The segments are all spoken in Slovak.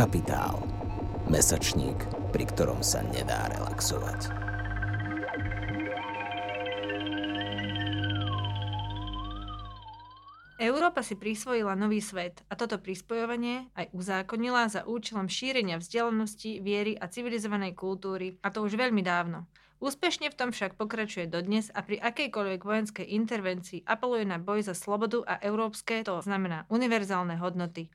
Kapitál. Mesačník, pri ktorom sa nedá relaxovať. Európa si prisvojila nový svet a toto prispojovanie aj uzákonila za účelom šírenia vzdelanosti, viery a civilizovanej kultúry, a to už veľmi dávno. Úspešne v tom však pokračuje dodnes a pri akejkoľvek vojenskej intervencii apeluje na boj za slobodu a európske, to znamená univerzálne hodnoty.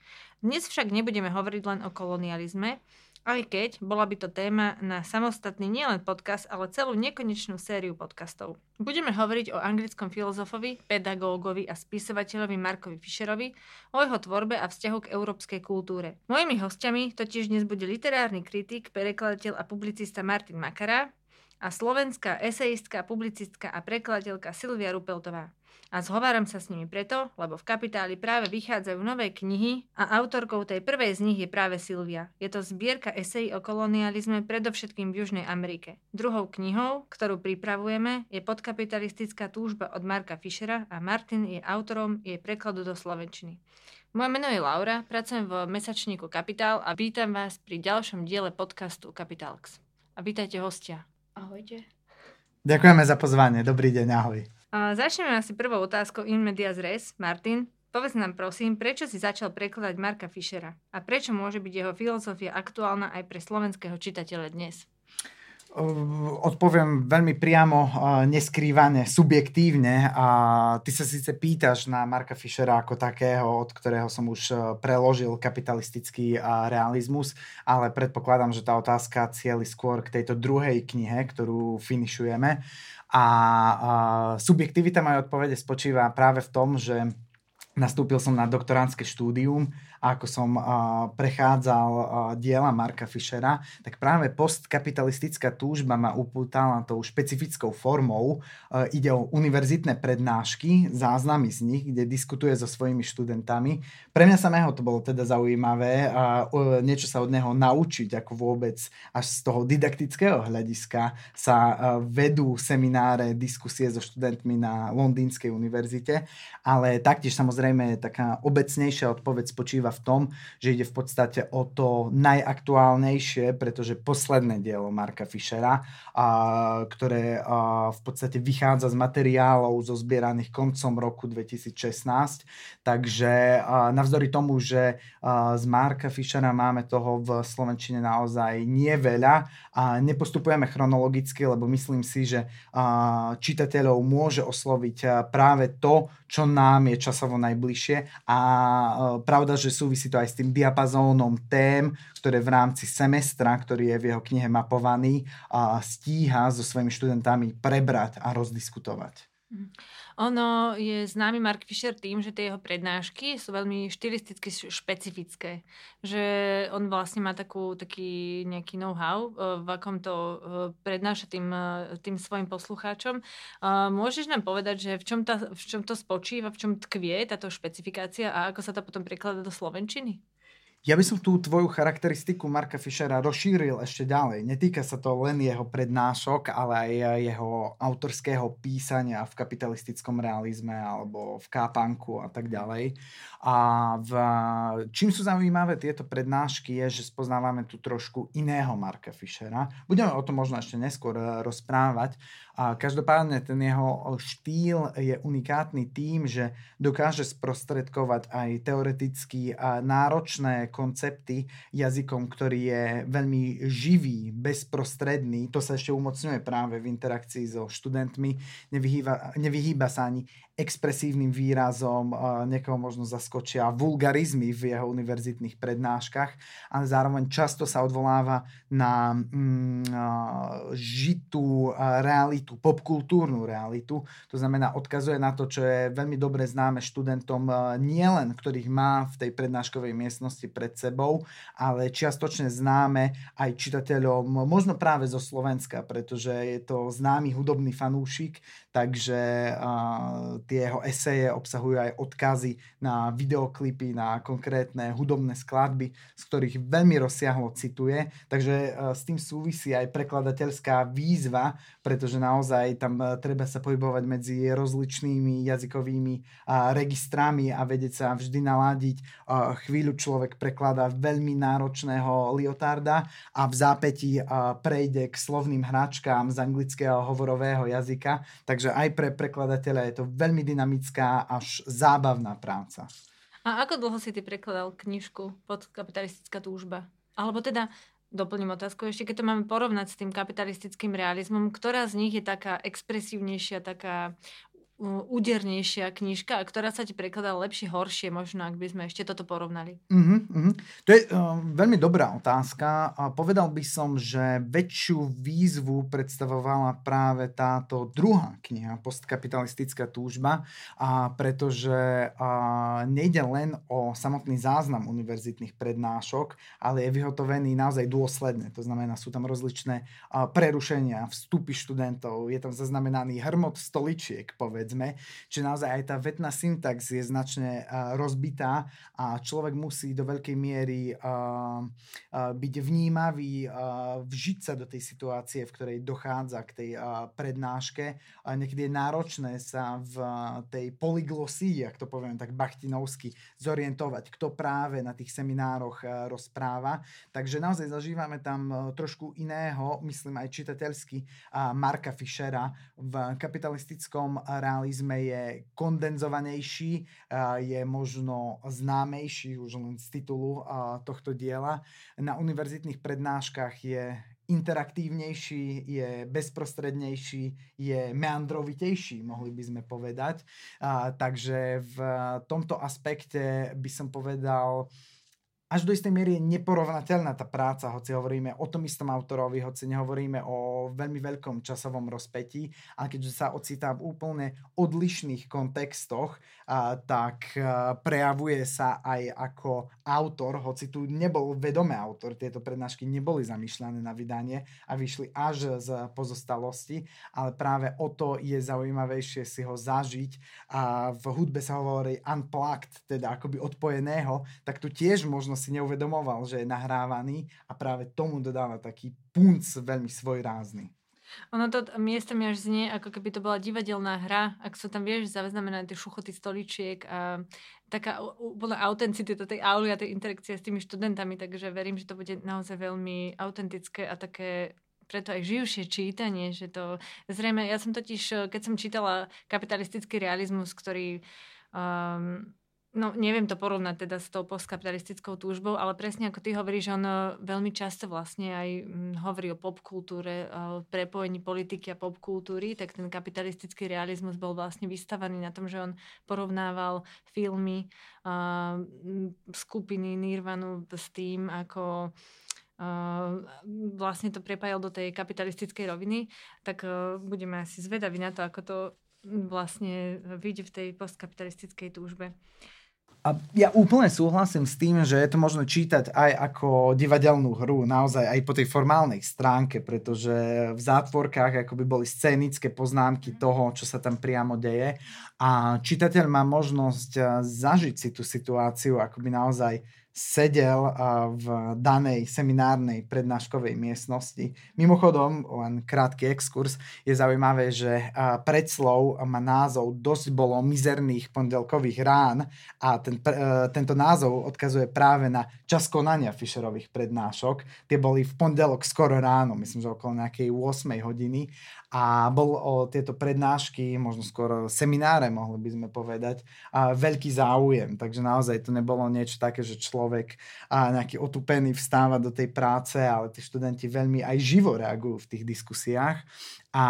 Dnes však nebudeme hovoriť len o kolonializme, aj keď bola by to téma na samostatný nielen podcast, ale celú nekonečnú sériu podcastov. Budeme hovoriť o anglickom filozofovi, pedagógovi a spisovateľovi Markovi Fischerovi, o jeho tvorbe a vzťahu k európskej kultúre. Mojimi hostiami totiž dnes bude literárny kritik, prekladateľ a publicista Martin Makara a slovenská esejistka, publicistka a prekladateľka Silvia Rupeltová. A zhováram sa s nimi preto, lebo v Kapitáli práve vychádzajú nové knihy a autorkou tej prvej z nich je práve Silvia. Je to zbierka esejí o kolonializme predovšetkým v Južnej Amerike. Druhou knihou, ktorú pripravujeme, je podkapitalistická túžba od Marka Fischera a Martin je autorom jej prekladu do slovenčiny. Moje meno je Laura, pracujem v mesačníku Kapitál a vítam vás pri ďalšom diele podcastu Kapitalx. A vítajte hostia. Ahojte. Ďakujeme za pozvanie. Dobrý deň, ahoj. Začneme asi prvou otázkou in medias res. Martin, povedz nám prosím, prečo si začal prekladať Marka Fischera a prečo môže byť jeho filozofia aktuálna aj pre slovenského čitateľa dnes? Odpoviem veľmi priamo, neskrývane, subjektívne. A ty sa síce pýtaš na Marka Fischera ako takého, od ktorého som už e, preložil kapitalistický realizmus, ale predpokladám, že tá otázka cieli skôr k tejto druhej knihe, ktorú finišujeme. A, subjektivita mojej odpovede spočíva práve v tom, že nastúpil som na doktoránske štúdium ako som prechádzal diela Marka Fischera, tak práve postkapitalistická túžba ma upútala tou špecifickou formou. Ide o univerzitné prednášky, záznamy z nich, kde diskutuje so svojimi študentami. Pre mňa samého to bolo teda zaujímavé niečo sa od neho naučiť, ako vôbec až z toho didaktického hľadiska sa vedú semináre, diskusie so študentmi na Londýnskej univerzite, ale taktiež samozrejme taká obecnejšia odpoveď spočíva tom, že ide v podstate o to najaktuálnejšie, pretože posledné dielo Marka Fischera, a, ktoré a, v podstate vychádza z materiálov zo zbieraných koncom roku 2016. Takže navzdory tomu, že z Marka Fischera máme toho v Slovenčine naozaj nie veľa nepostupujeme chronologicky, lebo myslím si, že čitateľov môže osloviť práve to, čo nám je časovo najbližšie a pravda, že sú súvisí to aj s tým diapazónom tém, ktoré v rámci semestra, ktorý je v jeho knihe mapovaný, stíha so svojimi študentami prebrať a rozdiskutovať. Mm. Ono je známy Mark Fisher tým, že tie jeho prednášky sú veľmi štilisticky špecifické. Že on vlastne má takú, taký nejaký know-how, eh, v akom to eh, prednáša tým, eh, tým svojim poslucháčom. Môžeš nám povedať, že v čom, tá, v čom to spočíva, v čom tkvie táto špecifikácia a ako sa to potom prekladá do Slovenčiny? Ja by som tú tvoju charakteristiku Marka Fischera rozšíril ešte ďalej. Netýka sa to len jeho prednášok, ale aj jeho autorského písania v kapitalistickom realizme alebo v kápanku a tak ďalej. A v, čím sú zaujímavé tieto prednášky je, že spoznávame tu trošku iného Marka Fischera. Budeme o tom možno ešte neskôr eh, rozprávať. A každopádne ten jeho štýl je unikátny tým, že dokáže sprostredkovať aj teoreticky náročné koncepty jazykom, ktorý je veľmi živý, bezprostredný. To sa ešte umocňuje práve v interakcii so študentmi. Nevyhýba, nevyhýba sa ani expresívnym výrazom, niekoho možno zaskočia vulgarizmy v jeho univerzitných prednáškach, ale zároveň často sa odvoláva na mm, žitú realitu, popkultúrnu realitu. To znamená, odkazuje na to, čo je veľmi dobre známe študentom nielen, ktorých má v tej prednáškovej miestnosti pred sebou, ale čiastočne známe aj čitateľom, možno práve zo Slovenska, pretože je to známy hudobný fanúšik, takže tie jeho eseje obsahujú aj odkazy na videoklipy, na konkrétne hudobné skladby, z ktorých veľmi rozsiahlo cituje, takže e, s tým súvisí aj prekladateľský obrovská výzva, pretože naozaj tam uh, treba sa pohybovať medzi rozličnými jazykovými uh, registrami a vedieť sa vždy naladiť. Uh, chvíľu človek prekladá veľmi náročného Liotarda a v zápäti uh, prejde k slovným hračkám z anglického hovorového jazyka, takže aj pre prekladateľa je to veľmi dynamická až zábavná práca. A ako dlho si ty prekladal knižku pod kapitalistická túžba? Alebo teda, doplním otázku ešte, keď to máme porovnať s tým kapitalistickým realizmom, ktorá z nich je taká expresívnejšia, taká údernejšia knižka, ktorá sa ti prekladá lepšie, horšie, možno, ak by sme ešte toto porovnali? Uh-huh, uh-huh. To je uh, veľmi dobrá otázka. A povedal by som, že väčšiu výzvu predstavovala práve táto druhá kniha, Postkapitalistická túžba, a pretože uh, nejde len o samotný záznam univerzitných prednášok, ale je vyhotovený naozaj dôsledne. To znamená, sú tam rozličné uh, prerušenia, vstupy študentov, je tam zaznamenaný hrmot stoličiek, povedz povedzme. Čiže naozaj aj tá vetná syntax je značne uh, rozbitá a človek musí do veľkej miery uh, uh, byť vnímavý, vžiť sa do tej situácie, v ktorej dochádza k tej prednáške. Niekedy je náročné sa v tej polyglosii, ak to poviem tak bachtinovsky, zorientovať, kto práve na tých seminároch rozpráva. Takže naozaj zažívame tam trošku iného, myslím aj čitateľsky, Marka Fischera v kapitalistickom rámci realizme je kondenzovanejší, je možno známejší už len z titulu tohto diela. Na univerzitných prednáškach je interaktívnejší, je bezprostrednejší, je meandrovitejší, mohli by sme povedať. takže v tomto aspekte by som povedal, až do istej miery je neporovnateľná tá práca, hoci hovoríme o tom istom autorovi, hoci nehovoríme o veľmi veľkom časovom rozpetí, ale keďže sa ocitá v úplne odlišných kontextoch, tak prejavuje sa aj ako autor, hoci tu nebol vedomý autor, tieto prednášky neboli zamýšľané na vydanie a vyšli až z pozostalosti, ale práve o to je zaujímavejšie si ho zažiť. A v hudbe sa hovorí unplugged, teda akoby odpojeného, tak tu tiež možno si neuvedomoval, že je nahrávaný a práve tomu dodáva taký punc veľmi svojrázny. Ono to mi až znie, ako keby to bola divadelná hra, ak sú tam, vieš, zaznamenané tie šuchoty stoličiek a taká úplná autenticita tej auly a tej interakcie s tými študentami, takže verím, že to bude naozaj veľmi autentické a také preto aj živšie čítanie, že to zrejme, ja som totiž, keď som čítala kapitalistický realizmus, ktorý um, No, neviem to porovnať teda s tou postkapitalistickou túžbou, ale presne ako ty hovoríš, on eh, veľmi často vlastne aj hm, hovorí o popkultúre, o eh, prepojení politiky a popkultúry, tak ten kapitalistický realizmus bol vlastne vystavaný na tom, že on porovnával filmy uh, skupiny Nirvanu s tým, ako Uh, vlastne to prepájal do tej kapitalistickej roviny, tak uh, budeme asi zvedaví na to, ako to vlastne vyjde v tej postkapitalistickej túžbe. A ja úplne súhlasím s tým, že je to možno čítať aj ako divadelnú hru, naozaj aj po tej formálnej stránke, pretože v zátvorkách akoby boli scénické poznámky toho, čo sa tam priamo deje a čitateľ má možnosť zažiť si tú situáciu akoby naozaj sedel v danej seminárnej prednáškovej miestnosti. Mimochodom, len krátky exkurs, je zaujímavé, že predslov má názov Dosť bolo mizerných pondelkových rán a ten, e, tento názov odkazuje práve na čas konania Fischerových prednášok. Tie boli v pondelok skoro ráno, myslím, že okolo nejakej 8 hodiny a bol o tieto prednášky, možno skoro semináre, mohli by sme povedať, a veľký záujem. Takže naozaj to nebolo niečo také, že človek a nejaký otupený vstáva do tej práce, ale tí študenti veľmi aj živo reagujú v tých diskusiách a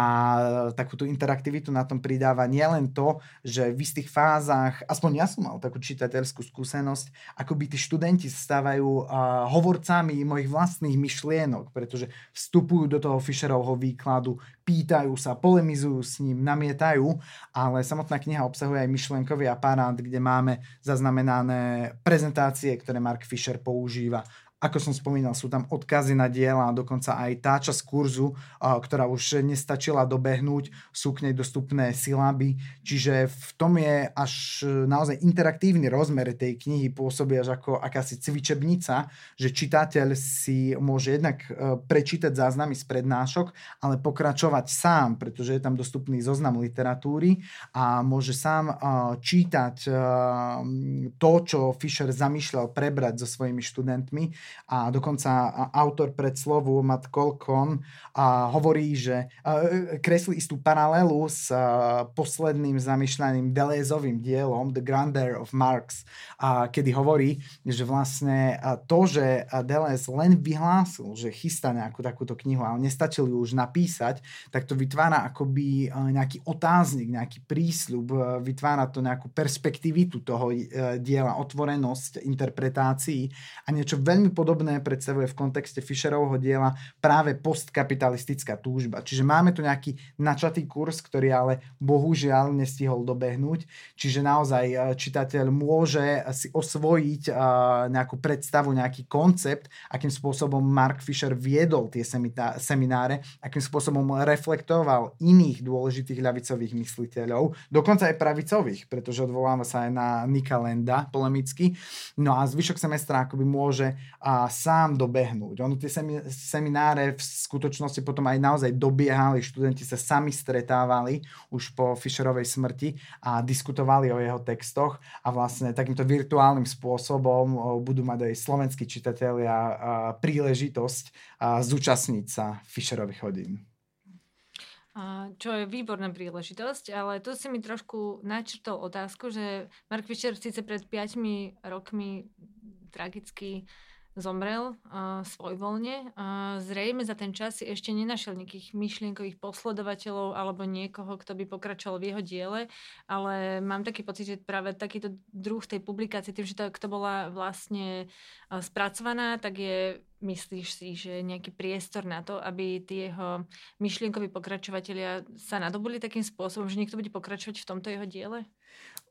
takúto interaktivitu na tom pridáva nielen to, že v istých fázach, aspoň ja som mal takú čitateľskú skúsenosť, ako by tí študenti stávajú uh, hovorcami mojich vlastných myšlienok, pretože vstupujú do toho Fischerovho výkladu, pýtajú sa, polemizujú s ním, namietajú, ale samotná kniha obsahuje aj myšlienkový aparát, kde máme zaznamenané prezentácie, ktoré Mark Fisher používa ako som spomínal, sú tam odkazy na diela, dokonca aj tá časť kurzu, ktorá už nestačila dobehnúť, sú k nej dostupné silaby, čiže v tom je až naozaj interaktívny rozmer tej knihy, pôsobí až ako akási cvičebnica, že čitateľ si môže jednak e, prečítať záznamy z prednášok, ale pokračovať sám, pretože je tam dostupný zoznam literatúry a môže sám e, čítať e, to, čo Fischer zamýšľal prebrať so svojimi študentmi a dokonca autor predslovu Matt Colcon hovorí, že kreslí istú paralelu s posledným zamýšľaným Delezovým dielom The Grandeur of Marx, kedy hovorí, že vlastne to, že Deleuze len vyhlásil, že chystá nejakú takúto knihu, ale nestačil ju už napísať, tak to vytvára akoby nejaký otáznik, nejaký prísľub, vytvára to nejakú perspektivitu toho e, diela, otvorenosť interpretácií a niečo veľmi podobné predstavuje v kontexte Fischerovho diela práve postkapitalistická túžba. Čiže máme tu nejaký načatý kurz, ktorý ale bohužiaľ nestihol dobehnúť, čiže naozaj e, čitateľ môže si osvojiť e, nejakú predstavu, nejaký koncept, akým spôsobom Mark Fisher viedol tie semináre, akým spôsobom reflektoval iných dôležitých ľavicových mysliteľov, dokonca aj pravicových, pretože odvoláva sa aj na Nika Lenda polemicky. No a zvyšok semestra akoby môže a, sám dobehnúť. Ono tie semi- semináre v skutočnosti potom aj naozaj dobiehali, študenti sa sami stretávali už po Fischerovej smrti a diskutovali o jeho textoch a vlastne takýmto virtuálnym spôsobom budú mať aj slovenskí čitatelia príležitosť zúčastniť sa Fischerových hodín. Čo je výborná príležitosť, ale tu si mi trošku načrtol otázku, že Mark Fischer síce pred 5 rokmi tragicky zomrel uh, svojvoľne. Uh, zrejme za ten čas si ešte nenašiel nejakých myšlienkových posledovateľov alebo niekoho, kto by pokračoval v jeho diele, ale mám taký pocit, že práve takýto druh tej publikácie, tým, že to, kto bola vlastne uh, spracovaná, tak je, myslíš si, že nejaký priestor na to, aby tie jeho myšlienkoví pokračovatelia sa nadobuli takým spôsobom, že niekto bude pokračovať v tomto jeho diele?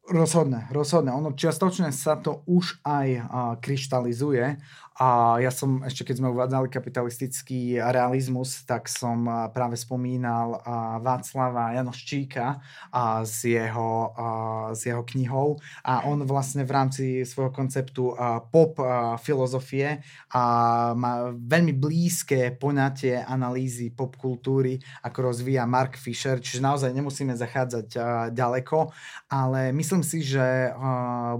Rozhodne, rozhodne. Ono čiastočne sa to už aj a, kryštalizuje a ja som, ešte keď sme uvádzali kapitalistický realizmus, tak som práve spomínal Václava Janoščíka a s, jeho, a, s jeho knihou a on vlastne v rámci svojho konceptu a, pop a, filozofie a, má veľmi blízke poňatie analýzy pop kultúry, ako rozvíja Mark Fisher, čiže naozaj nemusíme zachádzať ďaleko, ale myslím si, že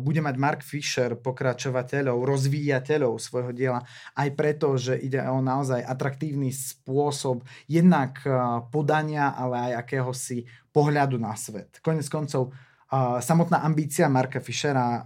bude mať Mark Fisher pokračovateľov, rozvíjateľov svojho diela, aj preto, že ide o naozaj atraktívny spôsob jednak podania, ale aj akéhosi pohľadu na svet. Konec koncov samotná ambícia Marka Fischera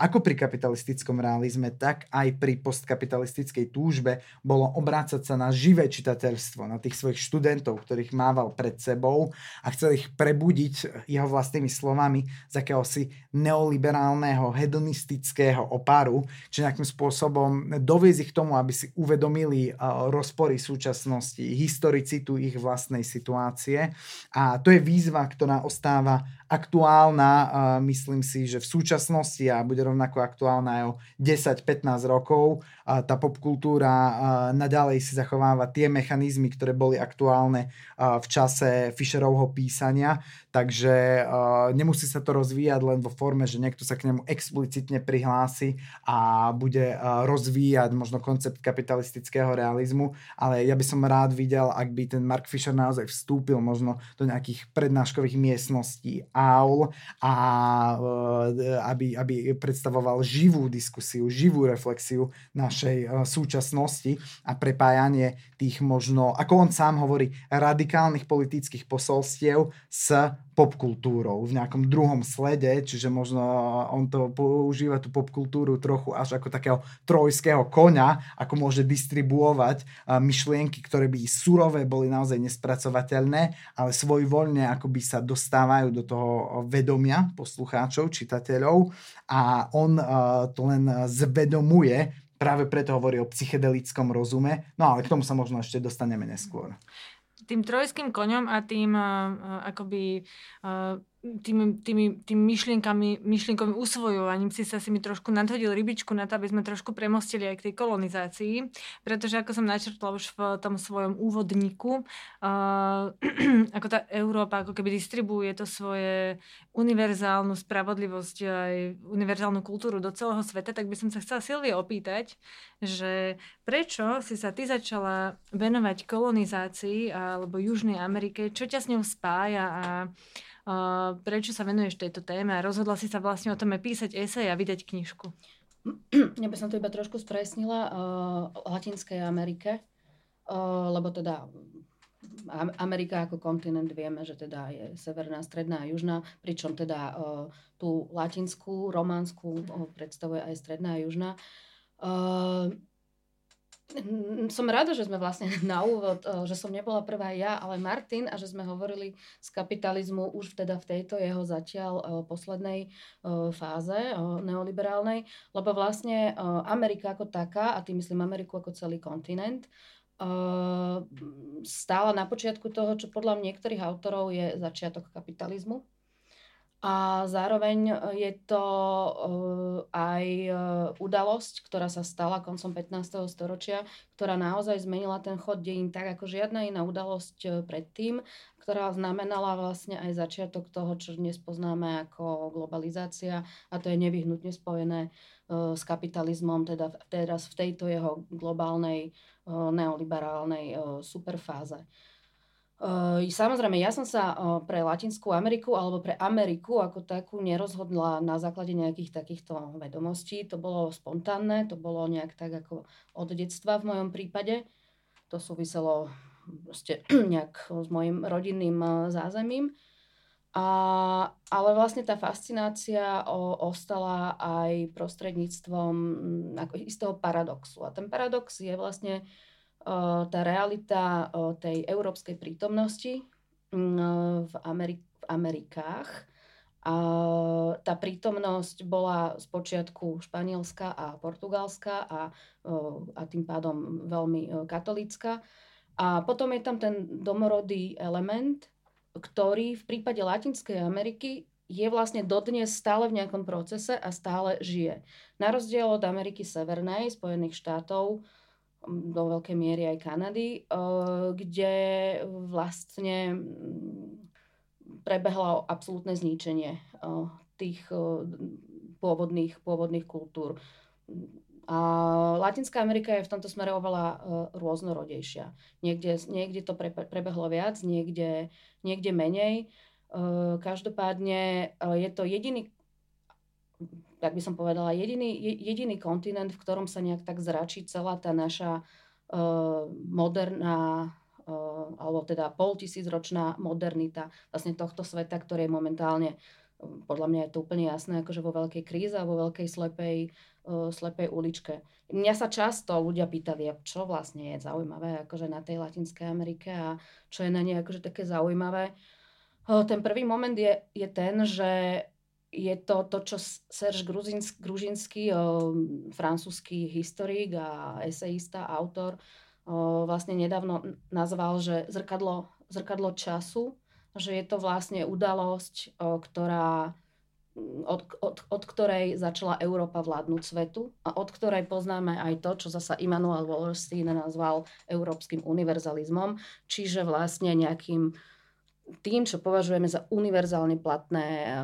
ako pri kapitalistickom realizme, tak aj pri postkapitalistickej túžbe bolo obrácať sa na živé čitateľstvo, na tých svojich študentov, ktorých mával pred sebou a chcel ich prebudiť jeho vlastnými slovami z akéhosi neoliberálneho hedonistického oparu, či nejakým spôsobom doviezť ich k tomu, aby si uvedomili rozpory súčasnosti, historicitu ich vlastnej situácie. A to je výzva, ktorá ostáva aktuálna, myslím si, že v súčasnosti a bude rovnako aktuálna aj o 10-15 rokov. Tá popkultúra naďalej si zachováva tie mechanizmy, ktoré boli aktuálne v čase Fischerovho písania, takže nemusí sa to rozvíjať len vo forme, že niekto sa k nemu explicitne prihlási a bude rozvíjať možno koncept kapitalistického realizmu, ale ja by som rád videl, ak by ten Mark Fisher naozaj vstúpil možno do nejakých prednáškových miestností aul a aby, aby predstavoval živú diskusiu, živú reflexiu našej e, súčasnosti a prepájanie tých možno, ako on sám hovorí, radikálnych politických posolstiev s popkultúrou v nejakom druhom slede, čiže možno on to používa tú popkultúru trochu až ako takého trojského koňa, ako môže distribuovať myšlienky, ktoré by surové boli naozaj nespracovateľné, ale svojvoľne akoby sa dostávajú do toho vedomia poslucháčov, čitateľov a on to len zvedomuje práve preto hovorí o psychedelickom rozume, no ale k tomu sa možno ešte dostaneme neskôr. Tým trojským koňom a tým uh, akoby uh, tými, tými, tými myšlienkami, myšlienkovým usvojovaním si sa si mi trošku nadhodil rybičku na to, aby sme trošku premostili aj k tej kolonizácii, pretože ako som načrtla už v tom svojom úvodníku, uh, ako tá Európa ako keby distribuuje to svoje univerzálnu spravodlivosť aj univerzálnu kultúru do celého sveta, tak by som sa chcela Silvie opýtať, že prečo si sa ty začala venovať kolonizácii alebo Južnej Amerike, čo ťa s ňou spája a Uh, prečo sa venuješ tejto téme a rozhodla si sa vlastne o tom písať esej a vydať knižku? Ja by som to iba trošku spresnila uh, Latinskej Amerike, uh, lebo teda Amerika ako kontinent vieme, že teda je severná, stredná a južná, pričom teda tú latinskú, románskú uh, predstavuje aj stredná a južná. Som rada, že sme vlastne na úvod, eh, že som nebola prvá ja, ale Martin a že sme hovorili z kapitalizmu už teda v tejto jeho zatiaľ eh, poslednej eh, fáze neoliberálnej, lebo vlastne Amerika ako taká, a tým myslím Ameriku ako celý kontinent, stála na počiatku toho, čo podľa niektorých autorov je začiatok kapitalizmu a zároveň e, je to e, aj e, udalosť, ktorá sa stala koncom 15. storočia, ktorá naozaj zmenila ten chod dejín tak ako žiadna iná udalosť predtým, ktorá znamenala vlastne aj začiatok toho, čo dnes poznáme ako globalizácia a to je nevyhnutne spojené s kapitalizmom, teda teraz v tejto jeho globálnej neoliberálnej superfáze. Uh, samozrejme, ja som sa uh, pre Latinskú Ameriku alebo pre Ameriku ako takú nerozhodla na základe nejakých takýchto vedomostí. To bolo spontánne, to bolo nejak tak ako od detstva v mojom prípade. To súviselo proste nejak s mojim rodinným uh, zázemím. A, ale vlastne tá fascinácia o, ostala aj prostredníctvom ako istého paradoxu. A ten paradox je vlastne tá realita tej európskej prítomnosti v, Amerik- v Amerikách. A tá prítomnosť bola z počiatku španielská a portugalská a, a tým pádom veľmi katolícka. A potom je tam ten domorodý element, ktorý v prípade Latinskej Ameriky je vlastne dodnes stále v nejakom procese a stále žije. Na rozdiel od Ameriky Severnej, Spojených štátov, do veľkej miery aj Kanady, eh, kde vlastne prebehlo absolútne zničenie eh, tých eh, pôvodných, pôvodných kultúr. A Latinská Amerika je v tomto smere oveľa rôznorodejšia. Niekde, niekde to pre, prebehlo viac, niekde, niekde menej. Každopádne je to jediný tak by som povedala, jediný, jediný kontinent, v ktorom sa nejak tak zračí celá tá naša uh, moderná uh, alebo teda poltisícročná modernita vlastne tohto sveta, ktorý je momentálne podľa mňa je to úplne jasné, akože vo veľkej kríze a vo veľkej slepej, uh, slepej uličke. Mňa sa často ľudia pýtali, čo vlastne je zaujímavé akože na tej Latinskej Amerike a čo je na nej akože také zaujímavé. Uh, ten prvý moment je, je ten, že je to to, čo Serge Gružinský, francúzsky historik a esejista, autor, vlastne nedávno nazval, že zrkadlo, zrkadlo času, že je to vlastne udalosť, ktorá, od, od, od ktorej začala Európa vládnuť svetu a od ktorej poznáme aj to, čo zasa Immanuel Wallerstein nazval európskym univerzalizmom, čiže vlastne nejakým tým, čo považujeme za univerzálne platné eh,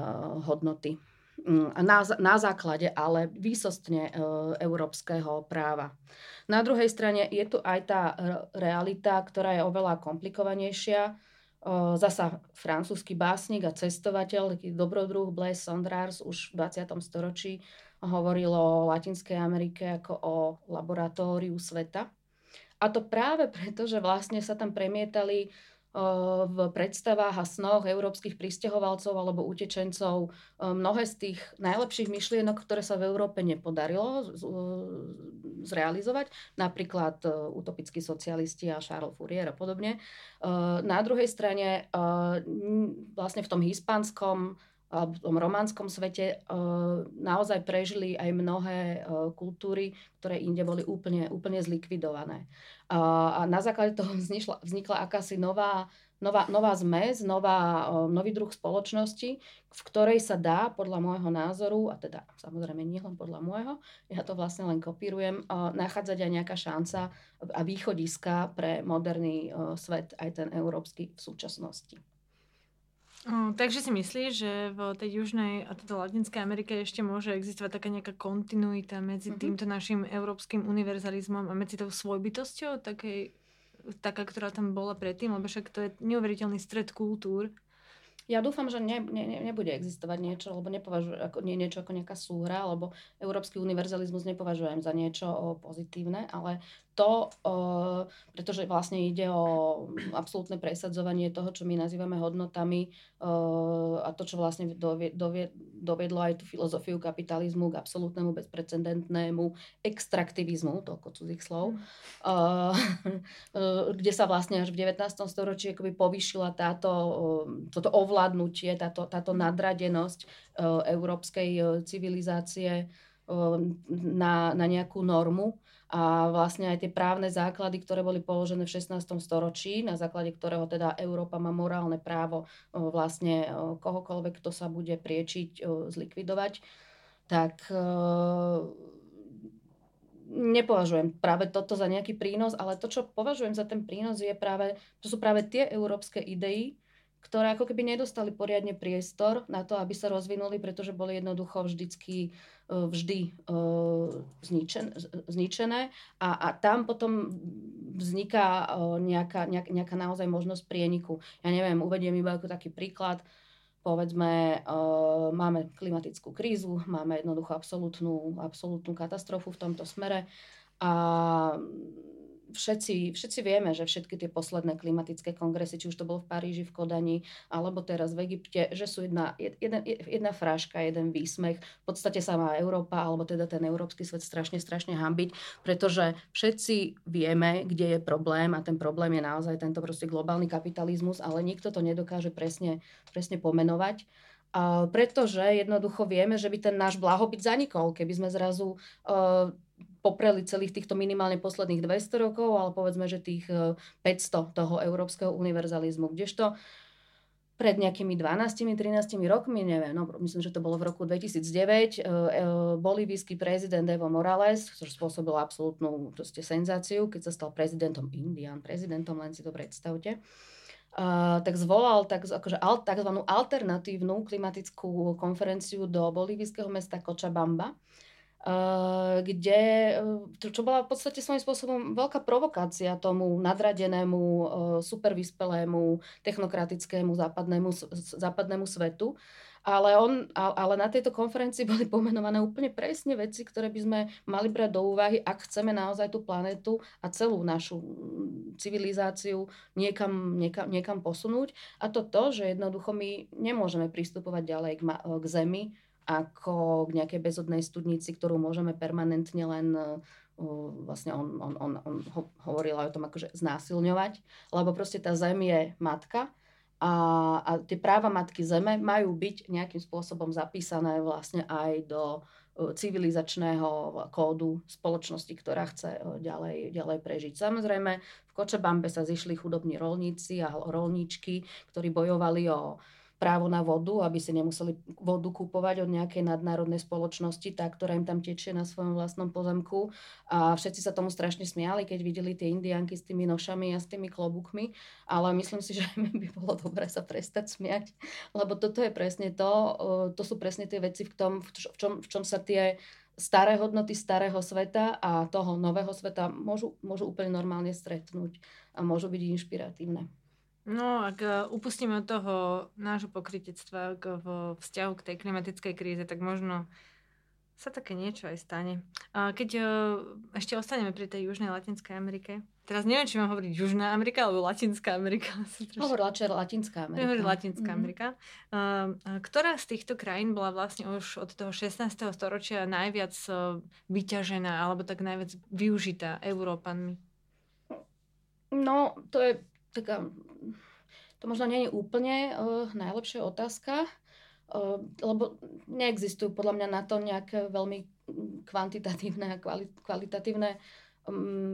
hodnoty. Mm, na, na základe ale výsostne eh, európskeho práva. Na druhej strane je tu aj tá realita, ktorá je oveľa komplikovanejšia. Eh, zasa francúzsky básnik a cestovateľ, dobrodruh Blaise Sondrars už v 20. storočí hovoril o Latinskej Amerike ako o laboratóriu sveta. A to práve preto, že vlastne sa tam premietali v predstavách a snoch európskych pristahovalcov alebo utečencov mnohé z tých najlepších myšlienok, ktoré sa v Európe nepodarilo zrealizovať, napríklad utopickí socialisti a Charles Fourier a podobne. Na druhej strane vlastne v tom hispánskom alebo v tom románskom svete naozaj prežili aj mnohé kultúry, ktoré inde boli úplne, úplne zlikvidované. A na základe toho vznikla, vznikla akási nová, nová, nová zmes, nová, nový druh spoločnosti, v ktorej sa dá, podľa môjho názoru, a teda samozrejme nie len podľa môjho, ja to vlastne len kopírujem, nachádzať aj nejaká šanca a východiska pre moderný svet, aj ten európsky v súčasnosti. Takže si myslíš, že v tej južnej a teda Latinskej Amerike ešte môže existovať taká nejaká kontinuita medzi mm-hmm. týmto našim európskym univerzalizmom a medzi tou svojbytosťou, takej, taká, ktorá tam bola predtým, lebo však to je neuveriteľný stred kultúr. Ja dúfam, že ne, ne, nebude existovať niečo, lebo nepovažujem ako, nie, niečo ako nejaká súhra, lebo európsky univerzalizmus nepovažujem za niečo pozitívne, ale to, pretože vlastne ide o absolútne presadzovanie toho, čo my nazývame hodnotami a to, čo vlastne dovie, dovie, doviedlo aj tú filozofiu kapitalizmu k absolútnemu bezprecedentnému extraktivizmu, toľko cudzích slov, uh, kde sa vlastne až v 19. storočí akoby povýšila táto, toto ovládnutie, táto, táto nadradenosť európskej civilizácie na, na nejakú normu a vlastne aj tie právne základy, ktoré boli položené v 16. storočí, na základe ktorého teda Európa má morálne právo vlastne kohokoľvek, kto sa bude priečiť, zlikvidovať, tak nepovažujem práve toto za nejaký prínos, ale to, čo považujem za ten prínos, je práve, to sú práve tie európske idei, ktoré ako keby nedostali poriadne priestor na to, aby sa rozvinuli, pretože boli jednoducho vždycky E, vždy e, zničen, zničené a, a tam potom vzniká e, nejaká, nejaká naozaj možnosť prieniku. Ja neviem, uvediem iba ako taký príklad, povedzme, máme klimatickú krízu, máme jednoducho absolútnu, absolútnu katastrofu v tomto smere a všetci, všetci vieme, že všetky tie posledné klimatické kongresy, či už to bolo v Paríži, v Kodani, alebo teraz v Egypte, že sú jedna, jedna, jedna fráška, jeden výsmech. V podstate sa má Európa, alebo teda ten európsky svet strašne, strašne hambiť, pretože všetci vieme, kde je problém a ten problém je naozaj tento proste globálny kapitalizmus, ale nikto to nedokáže presne, presne pomenovať. Pretože jednoducho vieme, že by ten náš blahobyt zanikol, keby sme zrazu uh, popreli celých týchto minimálne posledných 200 rokov, ale povedzme, že tých 500 e, toho európskeho univerzalizmu. Kdežto pred nejakými 12-13 rokmi, neviem, no, myslím, že to bolo v roku 2009, e, e, bolívijský prezident Evo Morales, ktorý spôsobil absolútnu proste, senzáciu, keď sa stal prezidentom Indian, prezidentom, len si to predstavte, Uh, tak zvolal tak, akože, al, tzv. alternatívnu klimatickú konferenciu do bolívijského mesta Cochabamba, kde, eh, čo bola v podstate svojím spôsobom veľká provokácia tomu nadradenému, eh, super vyspelému, technokratickému západnému, západnému svetu. Ale, on, ale na tejto konferencii boli pomenované úplne presne veci, ktoré by sme mali brať do úvahy, ak chceme naozaj tú planetu a celú našu mm, civilizáciu niekam, niekam, niekam posunúť. A to to, že jednoducho my nemôžeme pristupovať ďalej k, ma, k Zemi, ako k nejakej bezodnej studnici, ktorú môžeme permanentne len uh, vlastne on, on, on, on ho, hovoril o tom akože znásilňovať, lebo proste tá zem je matka a, a tie práva matky zeme majú byť nejakým spôsobom zapísané vlastne aj do uh, civilizačného kódu spoločnosti, ktorá chce uh, ďalej, ďalej prežiť. Samozrejme, v Kočebambe sa zišli chudobní rolníci a rolníčky, ktorí bojovali o právo na vodu, aby si nemuseli vodu kúpovať od nejakej nadnárodnej spoločnosti, tá, ktorá im tam tečie na svojom vlastnom pozemku. A všetci sa tomu strašne smiali, keď videli tie indianky s tými nošami a s tými klobúkmi. Ale myslím si, že by bolo dobré sa prestať smiať, lebo toto je presne to, to sú presne tie veci, v, tom, v, čom, v čom sa tie staré hodnoty starého sveta a toho nového sveta môžu, môžu úplne normálne stretnúť a môžu byť inšpiratívne. No, ak e, upustíme od toho nášho pokrytectva k, v vzťahu k tej klimatickej kríze, tak možno sa také niečo aj stane. Keď uh, ešte ostaneme pri tej Južnej Latinskej Amerike, teraz neviem, či mám hovoriť Južná Amerika alebo Latinská Amerika. Hovor radšej Latinská Amerika. Hovor Latinská mm-hmm. Amerika. Ktorá z týchto krajín bola vlastne už od toho 16. storočia najviac uh, vyťažená alebo tak najviac využitá Európanmi? No, to je taká to možno nie je úplne uh, najlepšia otázka. lebo neexistujú podľa mňa na to nejaké veľmi kvantitatívne a kvalitatívne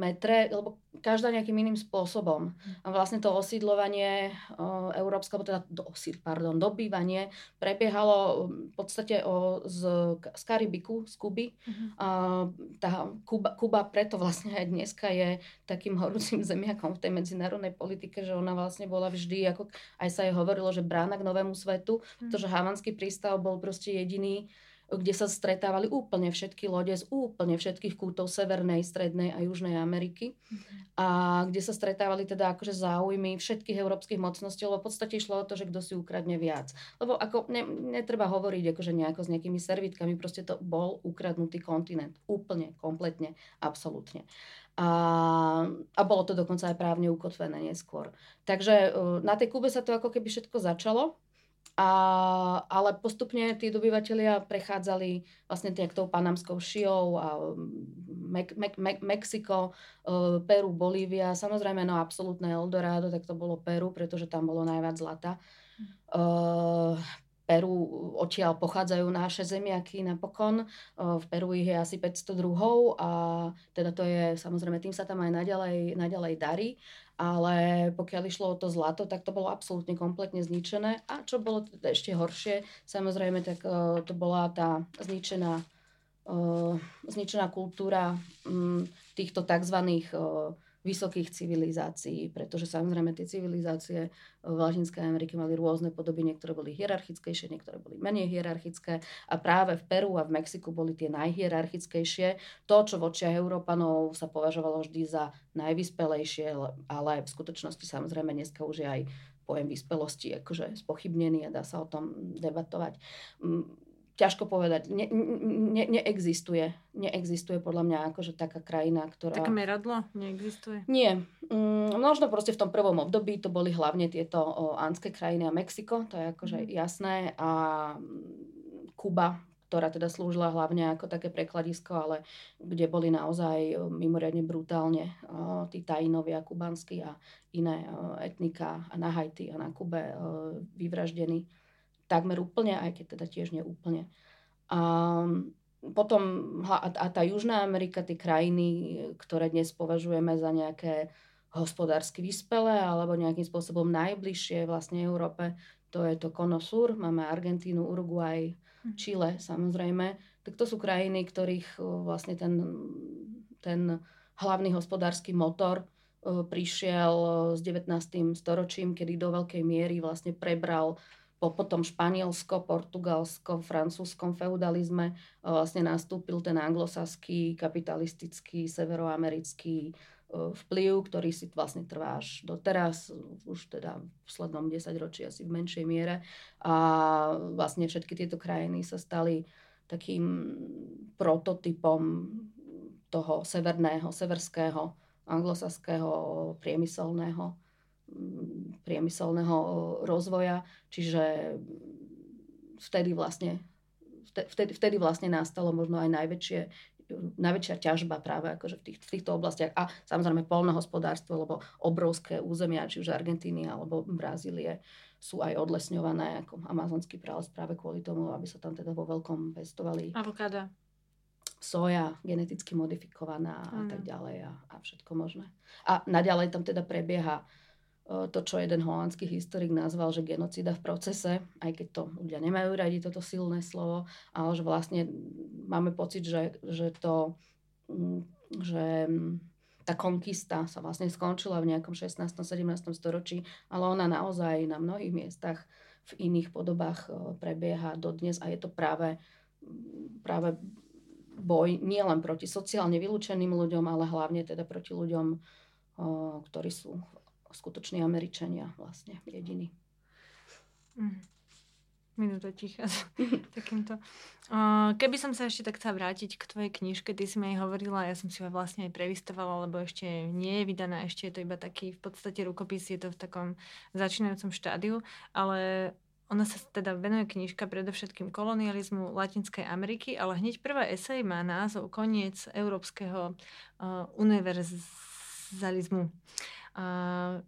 metre, lebo každá nejakým iným spôsobom. A vlastne to osídlovanie uh, európske, alebo teda do, pardon, dobývanie prebiehalo v podstate o, z, z Karibiku, z Kuby. Uh-huh. Uh, tá Kuba, Kuba preto vlastne aj dneska je takým horúcim zemiakom v tej medzinárodnej politike, že ona vlastne bola vždy, ako aj sa jej hovorilo, že brána k novému svetu, uh-huh. pretože Havanský prístav bol proste jediný kde sa stretávali úplne všetky lode z úplne všetkých kútov Severnej, Strednej a Južnej Ameriky. Mm-hmm. A kde sa stretávali teda akože záujmy všetkých európskych mocností, lebo v podstate išlo o to, že kto si ukradne viac. Lebo ako ne, netreba hovoriť akože nejako s nejakými servitkami, proste to bol ukradnutý kontinent. Úplne, kompletne, absolútne. A, a bolo to dokonca aj právne ukotvené neskôr. Takže e, na tej Kube sa to ako keby všetko začalo a, ale postupne tí dobyvateľia prechádzali vlastne nejak tou panamskou šiou a Mek- Mek- Mek- Mexiko, uh, Peru, Bolívia. Samozrejme, no absolútne Eldorado, tak to bolo Peru, pretože tam bolo najviac zlata. Uh, Peru odtiaľ pochádzajú naše zemiaky napokon. V Peru ich je asi 500 druhov a teda to je, samozrejme, tým sa tam aj naďalej, naďalej darí ale pokiaľ išlo o to zlato, tak to bolo absolútne kompletne zničené. A čo bolo teda ešte horšie, samozrejme, tak to bola tá zničená, zničená kultúra um, týchto tzv. Vysokých civilizácií, pretože samozrejme tie civilizácie v Latinskej Amerike mali rôzne podoby, niektoré boli hierarchickejšie, niektoré boli menej hierarchické a práve v Peru a v Mexiku boli tie najhierarchickejšie. To, čo v očiach Európanov sa považovalo vždy za najvyspelejšie, ale v skutočnosti samozrejme dneska už je aj pojem vyspelosti akože spochybnený a dá sa o tom debatovať ťažko povedať. Ne, ne, neexistuje. Neexistuje podľa mňa akože taká krajina, ktorá... Také meradlo? Neexistuje? Nie. Mm, možno proste v tom prvom období to boli hlavne tieto o, anské krajiny a Mexiko, to je akože mm. jasné. A mm, Kuba, ktorá teda slúžila hlavne ako také prekladisko, ale kde boli naozaj mimoriadne brutálne o, tí tajinovia kubanskí a iné o, etnika a na Haiti a na Kube o, vyvraždení takmer úplne, aj keď teda tiež neúplne. A potom a, tá Južná Amerika, tie krajiny, ktoré dnes považujeme za nejaké hospodársky vyspelé alebo nejakým spôsobom najbližšie vlastne Európe, to je to Konosur, máme Argentínu, Uruguay. Chile samozrejme, tak to sú krajiny, ktorých vlastne ten, ten hlavný hospodársky motor prišiel s 19. storočím, kedy do veľkej miery vlastne prebral po potom Španielsko, Portugalsko, francúzskom feudalizme e, vlastne nastúpil ten anglosaský, kapitalistický, severoamerický e, vplyv, ktorý si vlastne trvá až doteraz, už teda v poslednom desaťročí asi v menšej miere. A vlastne všetky tieto krajiny sa stali takým prototypom toho severného, severského, anglosaského priemyselného priemyselného rozvoja, čiže vtedy vlastne, vtedy, vtedy vlastne nastalo možno aj najväčšie, najväčšia ťažba práve akože v, tých, v týchto oblastiach a samozrejme polnohospodárstvo, lebo obrovské územia, či už Argentíny alebo Brazílie sú aj odlesňované ako amazonský prales práve kvôli tomu, aby sa tam teda vo veľkom pestovali avokáda soja geneticky modifikovaná a mm. tak ďalej a, a všetko možné. A naďalej tam teda prebieha to, čo jeden holandský historik nazval, že genocida v procese, aj keď to ľudia nemajú radi toto silné slovo, ale že vlastne máme pocit, že, že to, mm, že mm, tá konkista sa vlastne skončila v nejakom 16. 17. storočí, ale ona naozaj na mnohých miestach v iných podobách prebieha dodnes a je to práve, práve boj nielen proti sociálne vylúčeným ľuďom, ale hlavne teda proti ľuďom, ktorí sú skutoční Američania vlastne jediní. Mm. Minúta ticha takýmto. Keby som sa ešte tak chcela vrátiť k tvojej knižke, ty si mi aj hovorila, ja som si ho vlastne aj prevystovala, lebo ešte nie je vydaná, ešte je to iba taký v podstate rukopis, je to v takom začínajúcom štádiu, ale ona sa teda venuje knižka predovšetkým kolonializmu Latinskej Ameriky, ale hneď prvá esej má názov Koniec európskeho uh, univerzalizmu. Uh, uh,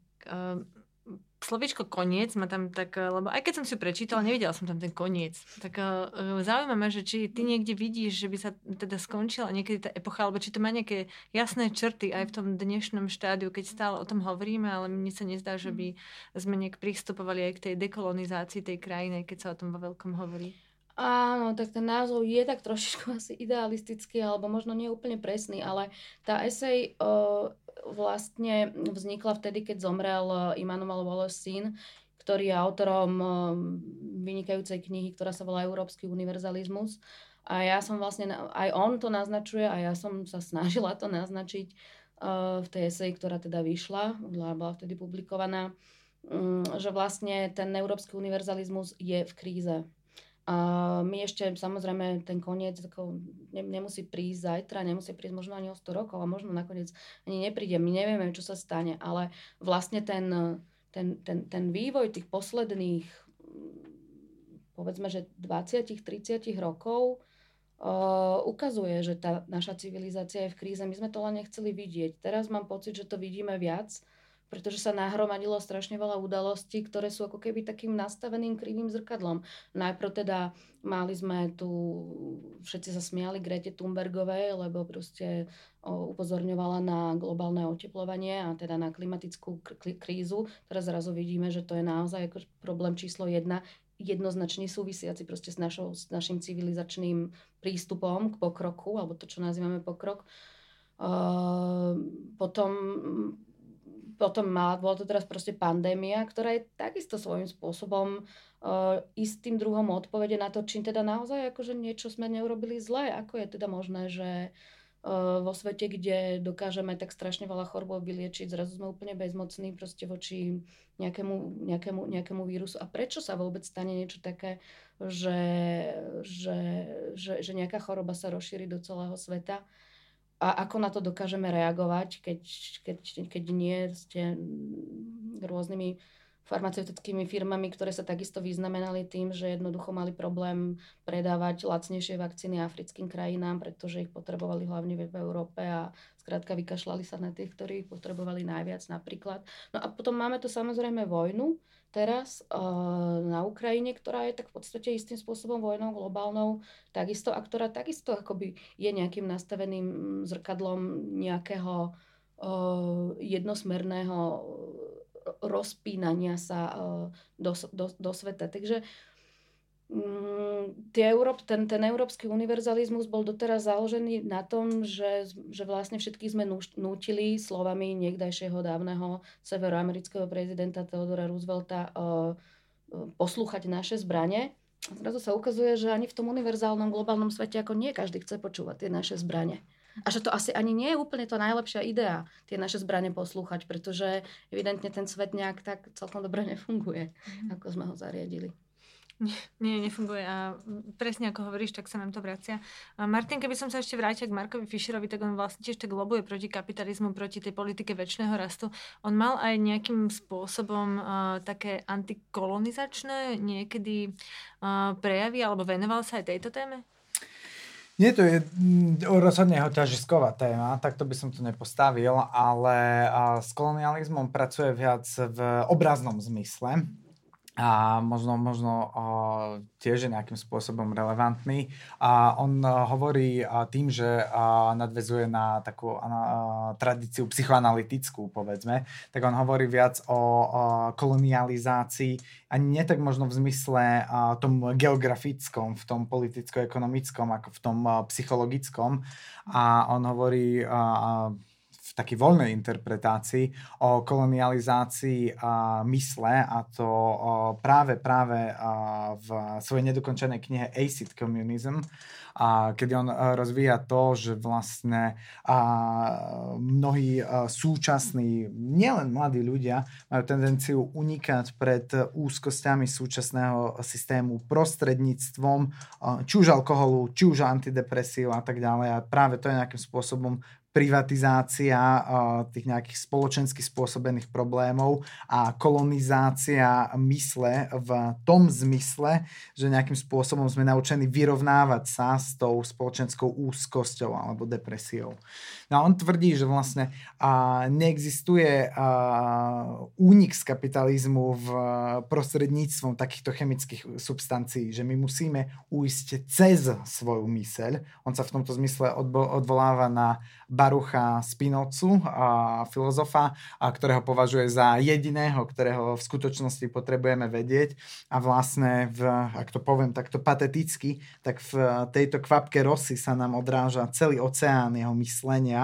slovičko koniec ma tam tak, lebo aj keď som si prečítala, nevidela som tam ten koniec. Tak uh, zaujíma ma, že či ty niekde vidíš, že by sa teda skončila niekedy tá epocha, alebo či to má nejaké jasné črty aj v tom dnešnom štádiu, keď stále o tom hovoríme, ale mne sa nezdá, že by sme nejak pristupovali aj k tej dekolonizácii tej krajiny, keď sa o tom vo veľkom hovorí. Áno, tak ten názov je tak trošičku asi idealistický, alebo možno nie úplne presný, ale tá esej uh, vlastne vznikla vtedy, keď zomrel eh, Immanuel Wallace syn, ktorý je autorom uh, vynikajúcej knihy, ktorá sa volá Európsky univerzalizmus. A ja som vlastne, aj on to naznačuje a ja som sa snažila to naznačiť v tej eseji, ktorá teda vyšla, bola vtedy publikovaná, um, že vlastne ten európsky univerzalizmus je v kríze a my ešte, samozrejme, ten koniec ako, ne, nemusí prísť zajtra, nemusí prísť možno ani o 100 rokov a možno nakoniec ani nepríde. My nevieme, čo sa stane, ale vlastne ten, ten, ten, ten vývoj tých posledných povedzme, že 20-30 rokov uh, ukazuje, že tá naša civilizácia je v kríze. My sme to len nechceli vidieť. Teraz mám pocit, že to vidíme viac pretože sa nahromadilo strašne veľa udalostí, ktoré sú ako keby takým nastaveným krivým zrkadlom. Najprv teda mali sme tu, všetci sa smiali Grete Thunbergovej, lebo proste upozorňovala na globálne oteplovanie a teda na klimatickú krízu. Teraz zrazu vidíme, že to je naozaj ako problém číslo jedna, jednoznačne súvisiaci proste s, našou, s našim civilizačným prístupom k pokroku, alebo to, čo nazývame pokrok. Uh, potom potom mala, bola to teraz proste pandémia, ktorá je takisto svojím spôsobom uh, istým druhom odpovede na to, či teda naozaj akože niečo sme neurobili zle. Ako je teda možné, že uh, vo svete, kde dokážeme tak strašne veľa chorôb vyliečiť, zrazu sme úplne bezmocní proste voči nejakému, nejakému, nejakému vírusu. A prečo sa vôbec stane niečo také, že, že, že, že nejaká choroba sa rozšíri do celého sveta? A ako na to dokážeme reagovať, keď, keď, keď nie ste rôznymi farmaceutickými firmami, ktoré sa takisto vyznamenali tým, že jednoducho mali problém predávať lacnejšie vakcíny africkým krajinám, pretože ich potrebovali hlavne v Európe a skrátka vykašľali sa na tých, ktorí ich potrebovali najviac napríklad. No a potom máme tu samozrejme vojnu, teraz uh, na Ukrajine, ktorá je tak v podstate istým spôsobom vojnou globálnou takisto a ktorá takisto akoby je nejakým nastaveným zrkadlom nejakého uh, jednosmerného rozpínania sa do, do, do sveta. Takže tie Európ, ten, ten európsky univerzalizmus bol doteraz založený na tom, že, že vlastne všetkých sme nútili slovami niekdajšieho dávneho severoamerického prezidenta Theodora Roosevelta uh, poslúchať naše zbranie. A zrazu sa ukazuje, že ani v tom univerzálnom globálnom svete ako nie každý chce počúvať tie naše zbranie. A že to asi ani nie je úplne to najlepšia idea, tie naše zbranie poslúchať, pretože evidentne ten svet nejak tak celkom dobre nefunguje, mm. ako sme ho zariadili. Nie, nefunguje a presne ako hovoríš, tak sa nám to vracia. Martin, keby som sa ešte vrátil k Markovi Fischerovi, tak on vlastne tiež tak lobuje proti kapitalizmu, proti tej politike väčšného rastu. On mal aj nejakým spôsobom uh, také antikolonizačné niekedy uh, prejavy, alebo venoval sa aj tejto téme? Nie, to je mm, rozhodne jeho ťažisková téma, tak to by som to nepostavil, ale s kolonializmom pracuje viac v obraznom zmysle a možno, možno uh, tiež je nejakým spôsobom relevantný. A on uh, hovorí tým, že nadvezuje na takú uh, tradíciu psychoanalytickú, povedzme, tak on hovorí viac o kolonializácii a nie tak možno v zmysle uh, tom geografickom, v tom politicko-ekonomickom, ako v tom uh, psychologickom. A on hovorí uh, takej voľnej interpretácii o kolonializácii a mysle a to práve práve v svojej nedokončenej knihe Acid Communism, a kedy on rozvíja to, že vlastne a mnohí súčasní, nielen mladí ľudia, majú tendenciu unikať pred úzkosťami súčasného systému prostredníctvom či už alkoholu, či už antidepresív a tak ďalej. A práve to je nejakým spôsobom privatizácia tých nejakých spoločensky spôsobených problémov a kolonizácia mysle v tom zmysle, že nejakým spôsobom sme naučení vyrovnávať sa s tou spoločenskou úzkosťou alebo depresiou. No a on tvrdí, že vlastne a, neexistuje a, únik z kapitalizmu v prostredníctvom takýchto chemických substancií, že my musíme uísť cez svoju myseľ. On sa v tomto zmysle odbo- odvoláva na Barucha Spinocu, a filozofa, a ktorého považuje za jediného, ktorého v skutočnosti potrebujeme vedieť. A vlastne, v, ak to poviem takto pateticky, tak v tejto kvapke rosy sa nám odráža celý oceán jeho myslenia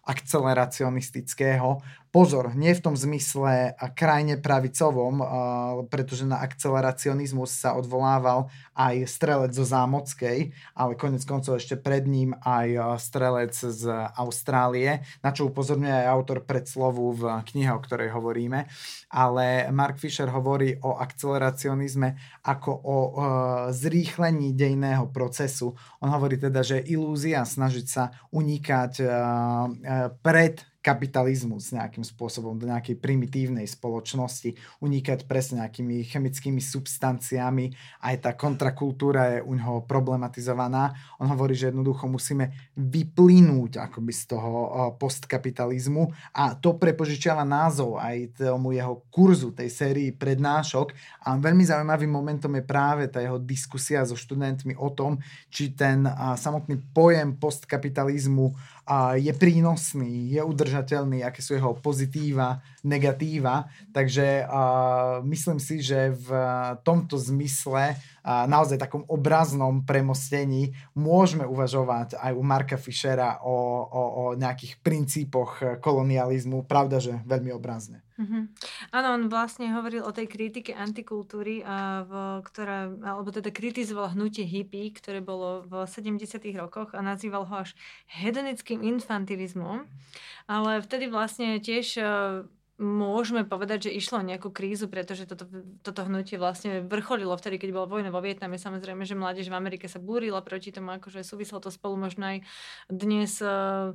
akceleracionistického. Pozor, nie v tom zmysle krajne pravicovom, pretože na akceleracionizmus sa odvolával aj strelec zo Zámockej, ale konec koncov ešte pred ním aj strelec z Austrálie, na čo upozorňuje aj autor predslovu v knihe, o ktorej hovoríme. Ale Mark Fisher hovorí o akceleracionizme ako o zrýchlení dejného procesu. On hovorí teda, že ilúzia snažiť sa unikať pred kapitalizmus nejakým spôsobom do nejakej primitívnej spoločnosti, unikať presne nejakými chemickými substanciami. Aj tá kontrakultúra je u neho problematizovaná. On hovorí, že jednoducho musíme vyplynúť akoby z toho postkapitalizmu a to prepožičiava názov aj tomu jeho kurzu, tej sérii prednášok. A veľmi zaujímavým momentom je práve tá jeho diskusia so študentmi o tom, či ten samotný pojem postkapitalizmu je prínosný, je udržateľný, aké sú jeho pozitíva, negatíva. Takže uh, myslím si, že v tomto zmysle, uh, naozaj takom obraznom premostení, môžeme uvažovať aj u Marka Fischera o, o, o nejakých princípoch kolonializmu. Pravda, že veľmi obrazne. Mm-hmm. Áno, on vlastne hovoril o tej kritike antikultúry, a v, ktorá, alebo teda kritizoval hnutie hippie, ktoré bolo v 70 rokoch a nazýval ho až hedonickým infantilizmom. Ale vtedy vlastne tiež e, môžeme povedať, že išlo o nejakú krízu, pretože toto, toto hnutie vlastne vrcholilo vtedy, keď bola vojna vo Vietname. Samozrejme, že mládež v Amerike sa búrila proti tomu, akože súvislo to spolu možno aj dnes uh,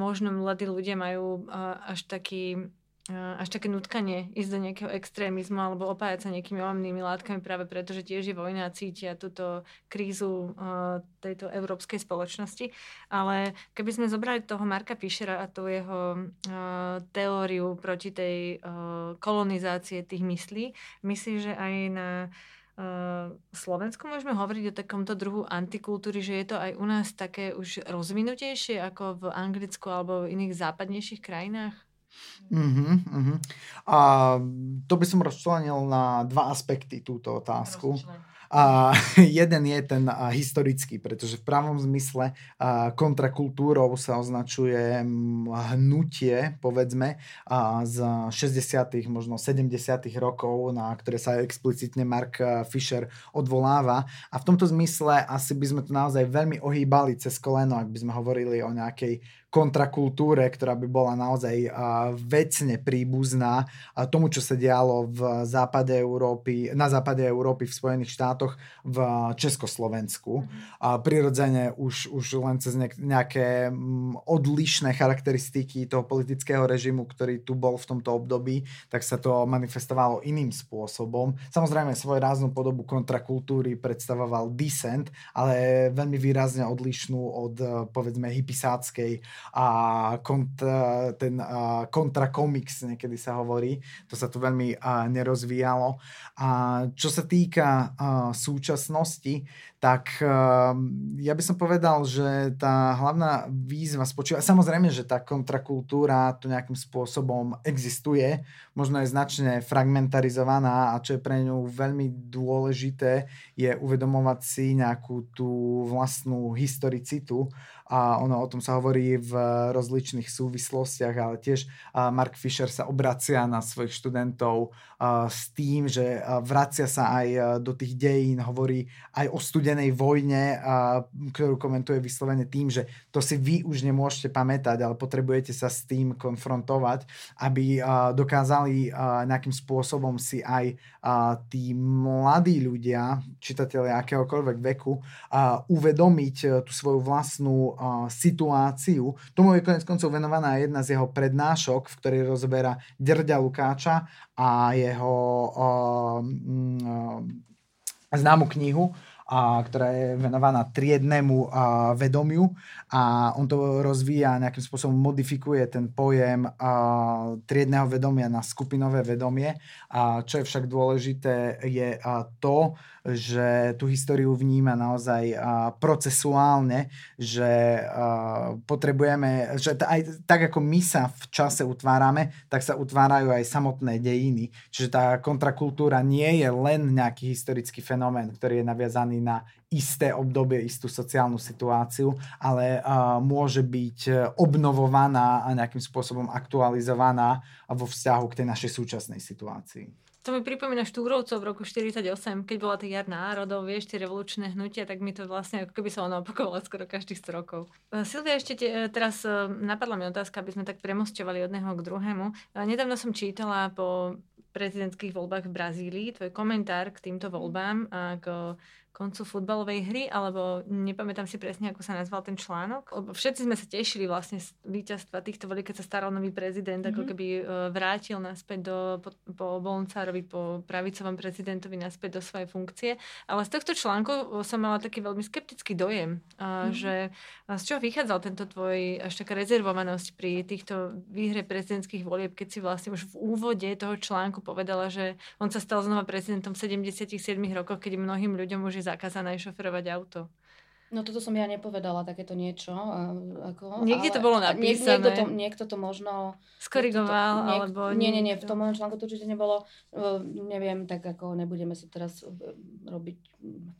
možno mladí ľudia majú uh, až taký až také nutkanie ísť do nejakého extrémizmu alebo opájať sa nejakými omnými látkami práve preto, že tiež je vojna a cítia túto krízu uh, tejto európskej spoločnosti. Ale keby sme zobrali toho Marka Fischera a tú jeho uh, teóriu proti tej uh, kolonizácie tých myslí, myslí, že aj na Slovensku môžeme hovoriť o takomto druhu antikultúry, že je to aj u nás také už rozvinutejšie ako v Anglicku alebo v iných západnejších krajinách? Uh-huh, uh-huh. A to by som rozčlenil na dva aspekty túto otázku. A jeden je ten a, historický, pretože v pravom zmysle a, kontrakultúrou sa označuje hnutie, povedzme, a, z 60. možno 70. rokov, na ktoré sa explicitne Mark Fisher odvoláva. A v tomto zmysle asi by sme to naozaj veľmi ohýbali cez koleno, ak by sme hovorili o nejakej kontrakultúre, ktorá by bola naozaj vecne príbuzná tomu, čo sa dialo v západe Európy, na západe Európy v Spojených štátoch v Československu. A prirodzene už, už len cez nejaké odlišné charakteristiky toho politického režimu, ktorý tu bol v tomto období, tak sa to manifestovalo iným spôsobom. Samozrejme svoj ráznú podobu kontrakultúry predstavoval Descent, ale veľmi výrazne odlišnú od povedzme hypisáckej a kont, ten kontra komiks niekedy sa hovorí. To sa tu veľmi nerozvíjalo. A čo sa týka súčasnosti, tak ja by som povedal, že tá hlavná výzva spočíva, samozrejme, že tá kontrakultúra tu nejakým spôsobom existuje, možno je značne fragmentarizovaná a čo je pre ňu veľmi dôležité, je uvedomovať si nejakú tú vlastnú historicitu a ono o tom sa hovorí v rozličných súvislostiach, ale tiež Mark Fisher sa obracia na svojich študentov s tým, že vracia sa aj do tých dejín, hovorí aj o studenej vojne, ktorú komentuje vyslovene tým, že to si vy už nemôžete pamätať, ale potrebujete sa s tým konfrontovať, aby dokázali mali uh, nejakým spôsobom si aj uh, tí mladí ľudia, čitatelia akéhokoľvek veku, uh, uvedomiť uh, tú svoju vlastnú uh, situáciu. Tomu je konec koncov venovaná jedna z jeho prednášok, v ktorej rozberá Drďa Lukáča a jeho uh, uh, známu knihu a, ktorá je venovaná triednemu a, vedomiu a on to rozvíja, nejakým spôsobom modifikuje ten pojem a, triedného vedomia na skupinové vedomie. A čo je však dôležité, je a, to, že tú históriu vníma naozaj procesuálne, že potrebujeme, že aj tak ako my sa v čase utvárame, tak sa utvárajú aj samotné dejiny. Čiže tá kontrakultúra nie je len nejaký historický fenomén, ktorý je naviazaný na isté obdobie, istú sociálnu situáciu, ale môže byť obnovovaná a nejakým spôsobom aktualizovaná vo vzťahu k tej našej súčasnej situácii. To mi pripomína Štúrovcov v roku 48, keď bola tá jar národov, vieš, tie revolučné hnutia, tak mi to vlastne ako keby sa ono opakovalo skoro každých 100 rokov. E, Silvia, ešte te, e, teraz e, napadla mi otázka, aby sme tak premostovali od jedného k druhému. Nedávno som čítala po prezidentských voľbách v Brazílii tvoj komentár k týmto voľbám a k koncu futbalovej hry, alebo nepamätám si presne, ako sa nazval ten článok. Lebo všetci sme sa tešili vlastne z víťazstva týchto volieb, keď sa staral nový prezident, mm-hmm. ako mhm. keby e, vrátil naspäť do, po, po Bolncárovi, po pravicovom prezidentovi naspäť do svojej funkcie. Ale z tohto článku som mala taký veľmi skeptický dojem, mm-hmm. že z čoho vychádzal tento tvoj až taká rezervovanosť pri týchto výhre prezidentských volieb, keď si vlastne už v úvode toho článku povedala, že on sa stal znova prezidentom v 77 rokoch, keď mnohým ľuďom už je zakázané šoferovať auto. No toto som ja nepovedala, takéto niečo. Ako, Niekde ale, to bolo napísané. Niekto to, niekto to možno... Skorigoval, to, niek, alebo... Nie, nie, nie, v tom mojom článku to určite nebolo. Neviem, tak ako nebudeme si teraz e, robiť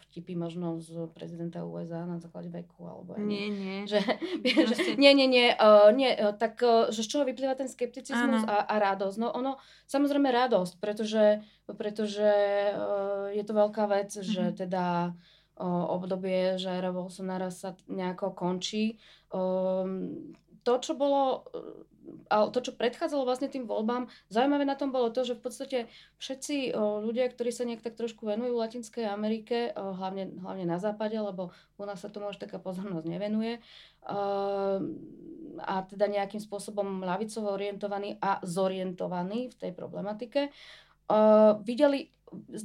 vtipy možno z prezidenta USA na základe veku, alebo... Nie, nie. Že, že, nie, nie, nie, uh, nie uh, tak uh, že z čoho vyplýva ten skepticizmus a, a radosť? No ono, samozrejme radosť, pretože, pretože uh, je to veľká vec, mm-hmm. že mhm. teda obdobie Jaira Bolsonara sa nejako končí. Ehm, to, čo bolo ale to, čo predchádzalo vlastne tým voľbám, zaujímavé na tom bolo to, že v podstate všetci ľudia, ktorí sa nejak tak trošku venujú Latinskej Amerike, hlavne, hlavne na západe, lebo u nás sa tomu až taká pozornosť nevenuje, ehm, a teda nejakým spôsobom lavicovo orientovaní a zorientovaní v tej problematike, videli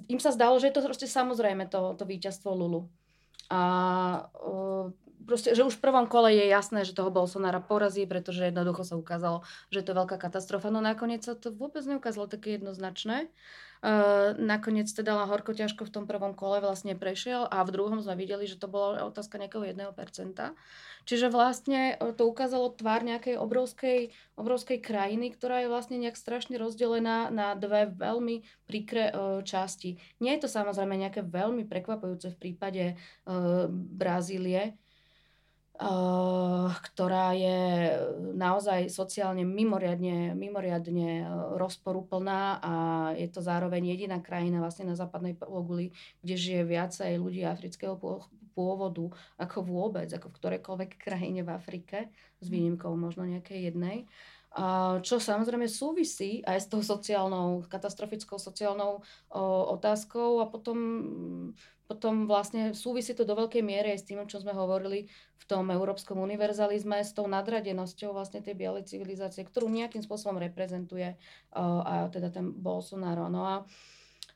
im sa zdalo, že je to proste samozrejme to, to víťazstvo Lulu. A proste, že už v prvom kole je jasné, že toho Bolsonara porazí, pretože jednoducho sa ukázalo, že je to veľká katastrofa. No nakoniec sa to vôbec neukázalo také jednoznačné. Uh, nakoniec teda horko ťažko v tom prvom kole vlastne prešiel a v druhom sme videli, že to bola otázka nejakého 1%. Čiže vlastne e, to ukázalo tvár nejakej obrovskej, obrovskej krajiny, ktorá je vlastne nejak strašne rozdelená na dve veľmi príkre uh, časti. Nie je to samozrejme nejaké veľmi prekvapujúce v prípade Brazílie, ktorá je naozaj sociálne mimoriadne, mimoriadne rozporúplná a je to zároveň jediná krajina vlastne na západnej pologuli, kde žije viacej ľudí afrického pôvodu ako vôbec, ako v ktorejkoľvek krajine v Afrike, s výnimkou možno nejakej jednej. Čo samozrejme súvisí aj s tou sociálnou, katastrofickou sociálnou o, otázkou a potom, potom vlastne súvisí to do veľkej miery aj s tým, čo sme hovorili v tom európskom univerzalizme, s tou nadradenosťou vlastne tej bielej civilizácie, ktorú nejakým spôsobom reprezentuje o, a teda ten Bolsonaro. No a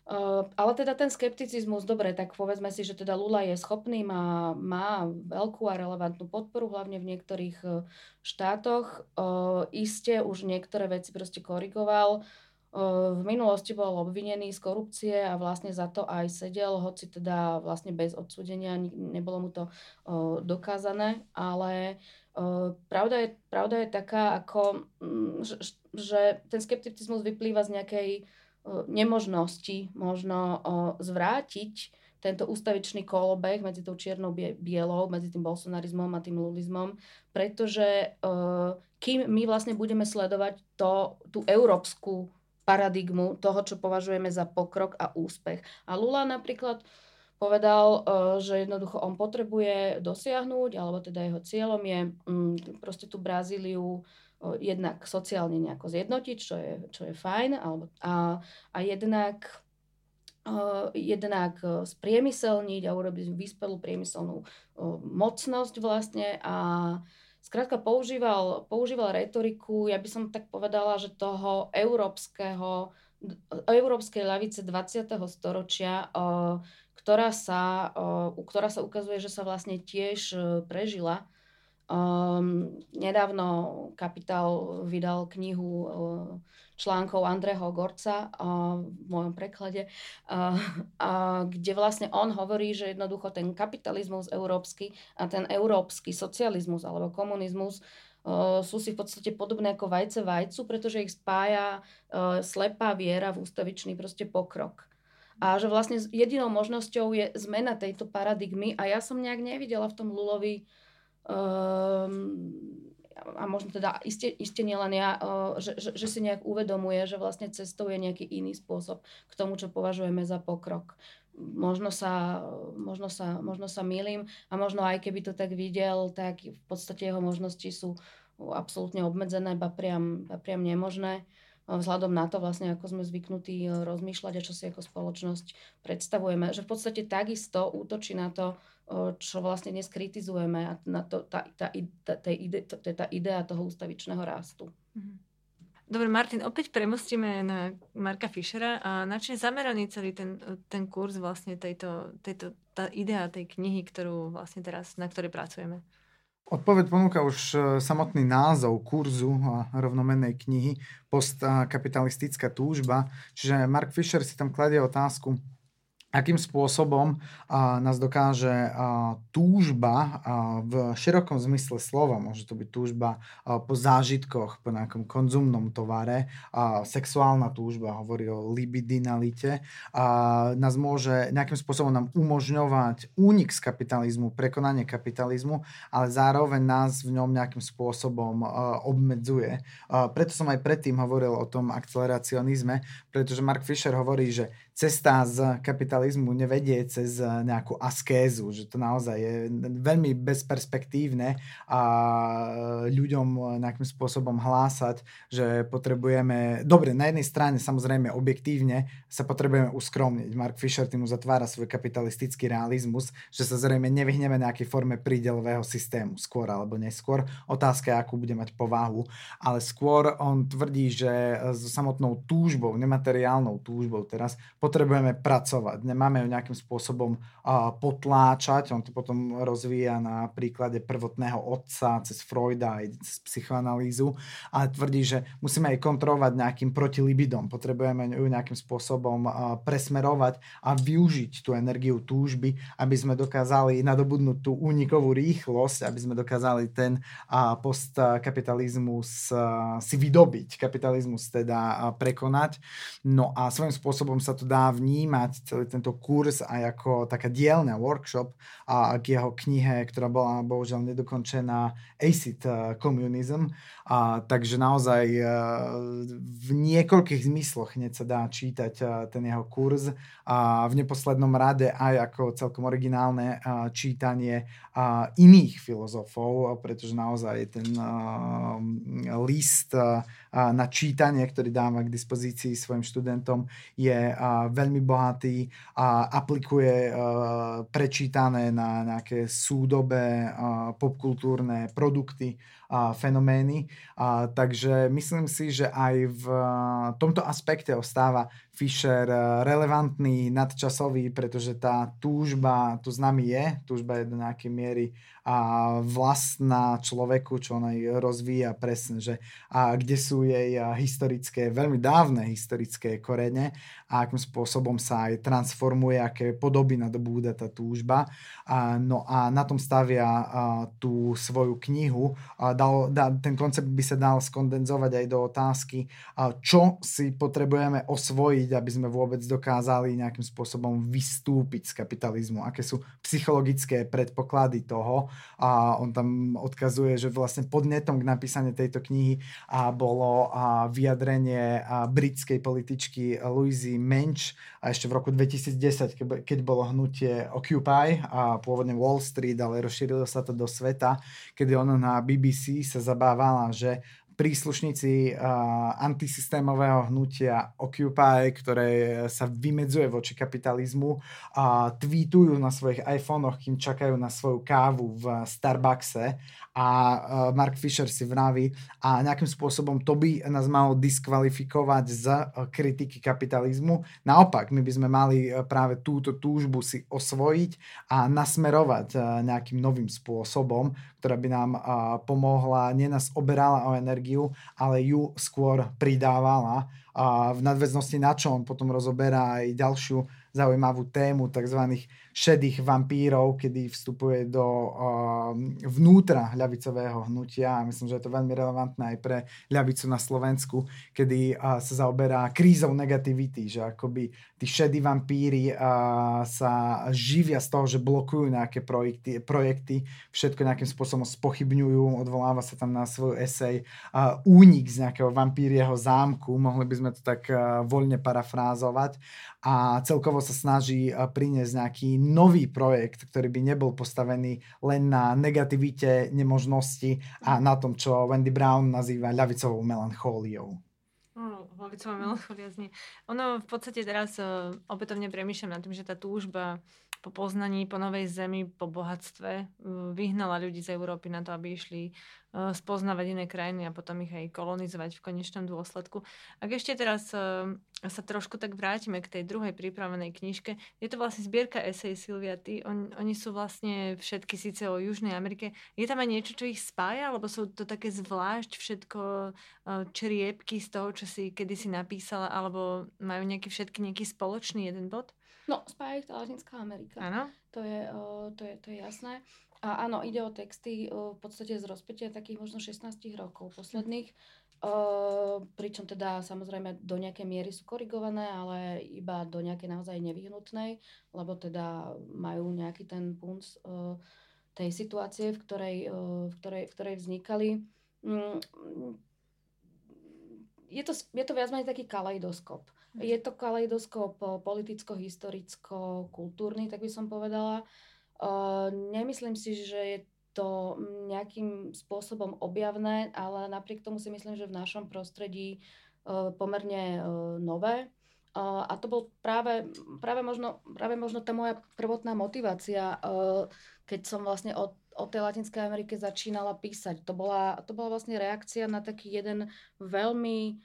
Uh, ale teda ten skepticizmus, dobre, tak povedzme si, že teda Lula je schopný, má, má veľkú a relevantnú podporu, hlavne v niektorých uh, štátoch. Uh, iste už niektoré veci proste korigoval. Uh, v minulosti bol obvinený z korupcie a vlastne za to aj sedel, hoci teda vlastne bez odsúdenia, nebolo mu to dokázané, ale pravda, je, pravda je taká, ako, že, že ten skepticizmus vyplýva z nejakej nemožnosti možno zvrátiť tento ústavičný kolobeh medzi tou čiernou bielou, medzi tým bolsonarizmom a tým lulizmom, pretože kým my vlastne budeme sledovať to, tú európsku paradigmu toho, čo považujeme za pokrok a úspech. A Lula napríklad povedal, že jednoducho on potrebuje dosiahnuť, alebo teda jeho cieľom je mm, proste tú Brazíliu jednak sociálne nejako zjednotiť, čo je, čo je fajn, alebo, a, a jednak jednak spriemyselniť a urobiť vyspelú priemyselnú mocnosť vlastne a skrátka používal, používal retoriku, ja by som tak povedala, že toho európskeho, európskej ľavice 20. storočia, ktorá sa, ktorá sa ukazuje, že sa vlastne tiež prežila Um, nedávno Kapitál vydal knihu uh, článkov Andreho Gorca uh, v mojom preklade, uh, uh, kde vlastne on hovorí, že jednoducho ten kapitalizmus európsky a ten európsky socializmus alebo komunizmus uh, sú si v podstate podobné ako vajce vajcu, pretože ich spája uh, slepá viera v ústavičný proste pokrok. A že vlastne jedinou možnosťou je zmena tejto paradigmy a ja som nejak nevidela v tom Lulovi Um, a možno teda iste, iste nielen ja, uh, že, že, že si nejak uvedomuje, že vlastne cestou je nejaký iný spôsob k tomu, čo považujeme za pokrok. Možno sa, možno sa, možno sa milím a možno aj keby to tak videl, tak v podstate jeho možnosti sú absolútne obmedzené, ba priam, ba priam nemožné vzhľadom na to vlastne, ako sme zvyknutí rozmýšľať a čo si ako spoločnosť predstavujeme. Že v podstate takisto útočí na to, čo vlastne dnes kritizujeme a na to, tá, tá, tá, tá, ide, to, je tá idea toho ústavičného rastu. Mhm. Dobre, Martin, opäť premostíme na Marka Fischera a na čo je zameraný celý ten, ten kurz vlastne tejto, tejto, tá idea tej knihy, ktorú vlastne teraz, na ktorej pracujeme? Odpoveď ponúka už e, samotný názov kurzu a rovnomennej knihy Postkapitalistická túžba. Čiže Mark Fisher si tam kladie otázku, akým spôsobom nás dokáže túžba v širokom zmysle slova, môže to byť túžba po zážitkoch, po nejakom konzumnom tovare, a, sexuálna túžba, hovorí o libidinalite, nás môže nejakým spôsobom nám umožňovať únik z kapitalizmu, prekonanie kapitalizmu, ale zároveň nás v ňom nejakým spôsobom obmedzuje. Preto som aj predtým hovoril o tom akceleracionizme, pretože Mark Fisher hovorí, že cesta z kapitalizmu nevedie cez nejakú askézu, že to naozaj je veľmi bezperspektívne a ľuďom nejakým spôsobom hlásať, že potrebujeme, dobre, na jednej strane samozrejme objektívne sa potrebujeme uskromniť. Mark Fisher tým uzatvára svoj kapitalistický realizmus, že sa zrejme nevyhneme nejakej forme prídelového systému, skôr alebo neskôr. Otázka je, akú bude mať povahu, ale skôr on tvrdí, že so samotnou túžbou, nemateriálnou túžbou teraz potrebujeme pracovať. Nemáme ju nejakým spôsobom uh, potláčať. On to potom rozvíja na príklade prvotného otca cez Freuda aj cez psychoanalýzu. Ale tvrdí, že musíme aj kontrolovať nejakým protilibidom. Potrebujeme ju nejakým spôsobom uh, presmerovať a využiť tú energiu túžby, aby sme dokázali nadobudnúť tú únikovú rýchlosť, aby sme dokázali ten uh, postkapitalizmus uh, si vydobiť, kapitalizmus teda uh, prekonať. No a svojím spôsobom sa to dá dá vnímať celý tento kurz aj ako taká dielňa, workshop a k jeho knihe, ktorá bola bohužiaľ nedokončená Acid eh, Communism. A, takže naozaj eh, v niekoľkých zmysloch hneď sa dá čítať eh, ten jeho kurz a v neposlednom rade aj ako celkom originálne čítanie iných filozofov, pretože naozaj ten list na čítanie, ktorý dáva k dispozícii svojim študentom, je veľmi bohatý a aplikuje prečítané na nejaké súdobé popkultúrne produkty fenomény. A, takže myslím si, že aj v tomto aspekte ostáva Fischer relevantný, nadčasový, pretože tá túžba tu nami je, túžba je do nejakej miery a vlastná človeku, čo ona rozvíja presne, že a kde sú jej historické, veľmi dávne historické korene a akým spôsobom sa aj transformuje, aké podoby nadobúda tá túžba. A, no a na tom stavia a, tú svoju knihu. A dal, da, ten koncept by sa dal skondenzovať aj do otázky, čo si potrebujeme osvojiť, aby sme vôbec dokázali nejakým spôsobom vystúpiť z kapitalizmu, aké sú psychologické predpoklady toho, a on tam odkazuje, že vlastne podnetom k napísaniu tejto knihy a bolo a vyjadrenie a britskej političky Louisy Mensch a ešte v roku 2010, keď bolo hnutie Occupy a pôvodne Wall Street, ale rozšírilo sa to do sveta, kedy ono na BBC sa zabávala, že príslušníci uh, antisystémového hnutia Occupy, ktoré sa vymedzuje voči kapitalizmu, uh, tweetujú na svojich iPhonech, kým čakajú na svoju kávu v Starbuckse a uh, Mark Fisher si vraví a nejakým spôsobom to by nás malo diskvalifikovať z uh, kritiky kapitalizmu. Naopak, my by sme mali uh, práve túto túžbu si osvojiť a nasmerovať nejakým novým spôsobom, ktorá by nám pomohla, nie nás oberala o energiu, ale ju skôr pridávala. V nadväznosti na čo on potom rozoberá aj ďalšiu zaujímavú tému tzv šedých vampírov, kedy vstupuje do uh, vnútra ľavicového hnutia. Myslím, že je to veľmi relevantné aj pre ľavicu na Slovensku, kedy uh, sa zaoberá krízou negativity, že akoby tí šedí vampíry uh, sa živia z toho, že blokujú nejaké projekty, projekty všetko nejakým spôsobom spochybňujú, odvoláva sa tam na svoj esej. Uh, únik z nejakého vampírieho zámku, mohli by sme to tak uh, voľne parafrázovať. A celkovo sa snaží uh, priniesť nejaký nový projekt, ktorý by nebol postavený len na negativite, nemožnosti a na tom, čo Wendy Brown nazýva ľavicovou melanchóliou. ľavicová melanchólia znie. Ono v podstate teraz uh, opätovne premýšľam nad tým, že tá túžba po poznaní, po novej zemi, po bohatstve uh, vyhnala ľudí z Európy na to, aby išli uh, spoznávať iné krajiny a potom ich aj kolonizovať v konečnom dôsledku. Ak ešte teraz uh, sa trošku tak vrátime k tej druhej pripravenej knižke, je to vlastne zbierka esej Silvia Ty. On, oni sú vlastne všetky síce o Južnej Amerike. Je tam aj niečo, čo ich spája? Alebo sú to také zvlášť všetko čriepky z toho, čo si kedysi napísala? Alebo majú nejaký všetky nejaký spoločný jeden bod? No, spája ich tá Latinská Amerika. Áno. To je, to, je, to je jasné. A áno, ide o texty v podstate z rozpetia takých možno 16 rokov posledných. Uh, pričom teda samozrejme do nejakej miery sú korigované, ale iba do nejakej naozaj nevyhnutnej, lebo teda majú nejaký ten punc uh, tej situácie, v ktorej, uh, v ktorej, v ktorej vznikali. Um, je to, je to viac menej taký kaleidoskop. Je to kaleidoskop politicko-historicko-kultúrny, tak by som povedala. Uh, nemyslím si, že je to nejakým spôsobom objavné, ale napriek tomu si myslím, že v našom prostredí uh, pomerne nové. A to bol práve, práve, možno, práve možno tá moja prvotná motivácia, keď som vlastne od, o tej Latinskej Amerike začínala písať. To bola, to bola vlastne reakcia na taký jeden veľmi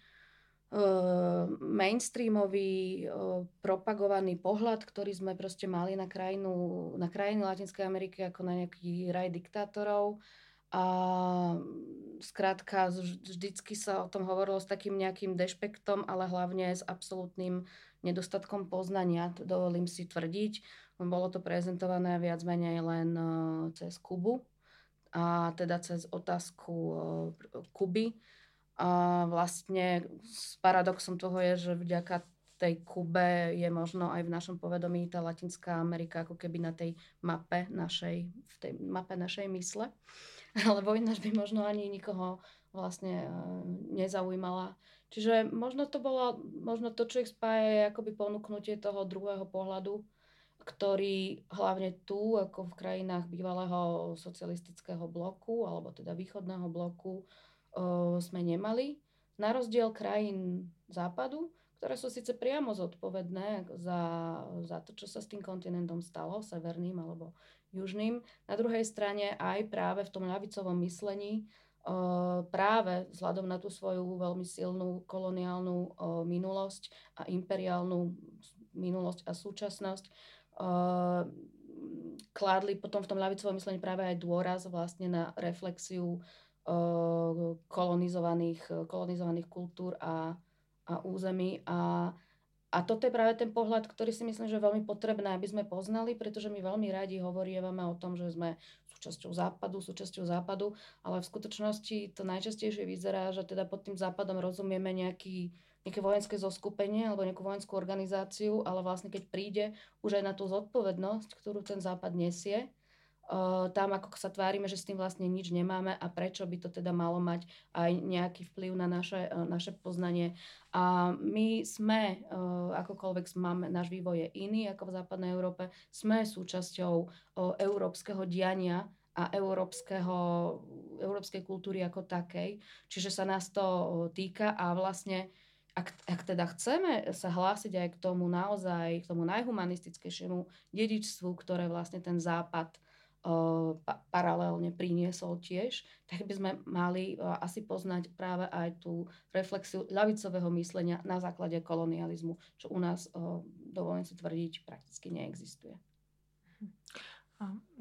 mainstreamový, uh, propagovaný pohľad, ktorý sme proste mali na krajinu, na krajiny Latinskej Ameriky ako na nejaký raj diktátorov. A skrátka vždycky sa o tom hovorilo s takým nejakým dešpektom, ale hlavne s absolútnym nedostatkom poznania, dovolím si tvrdiť. Bolo to prezentované viac menej len uh, cez Kubu a teda cez otázku Kuby a vlastne s paradoxom toho je, že vďaka tej Kube je možno aj v našom povedomí tá Latinská Amerika ako keby na tej mape našej, v tej mape našej mysle. Ale vojna by možno ani nikoho vlastne e, nezaujímala. Čiže možno to bolo, možno to, čo ich spája, je akoby ponúknutie toho druhého pohľadu, ktorý hlavne tu, ako v krajinách bývalého socialistického bloku, alebo teda východného bloku, sme nemali. Na rozdiel krajín západu, ktoré sú síce priamo zodpovedné za, za to, čo sa s tým kontinentom stalo, severným alebo južným. Na druhej strane aj práve v tom ľavicovom myslení práve vzhľadom na tú svoju veľmi silnú koloniálnu minulosť a imperiálnu minulosť a súčasnosť kládli potom v tom ľavicovom myslení práve aj dôraz vlastne na reflexiu kolonizovaných, kolonizovaných kultúr a, a území. A, a toto je práve ten pohľad, ktorý si myslím, že je veľmi potrebné, aby sme poznali, pretože my veľmi radi hovorievame o tom, že sme súčasťou západu, súčasťou západu, ale v skutočnosti to najčastejšie vyzerá, že teda pod tým západom rozumieme nejaký, nejaké vojenské zoskupenie alebo nejakú vojenskú organizáciu, ale vlastne keď príde už aj na tú zodpovednosť, ktorú ten západ nesie, tam ako sa tvárime, že s tým vlastne nič nemáme a prečo by to teda malo mať aj nejaký vplyv na naše, e, naše poznanie. A my sme, e, akokoľvek máme, náš vývoj je iný ako v západnej Európe, sme súčasťou európskeho diania a európskeho európskej kultúry ako takej. Čiže sa nás to týka a vlastne ak, ak teda chceme sa hlásiť aj k tomu naozaj, k tomu najhumanistickejšiemu dedičstvu, ktoré vlastne ten západ pa, paralelne priniesol tiež, tak by sme mali uh, asi poznať práve aj tú reflexiu ľavicového myslenia na základe kolonializmu, čo u nás, uh, dovolím si tvrdiť, prakticky neexistuje.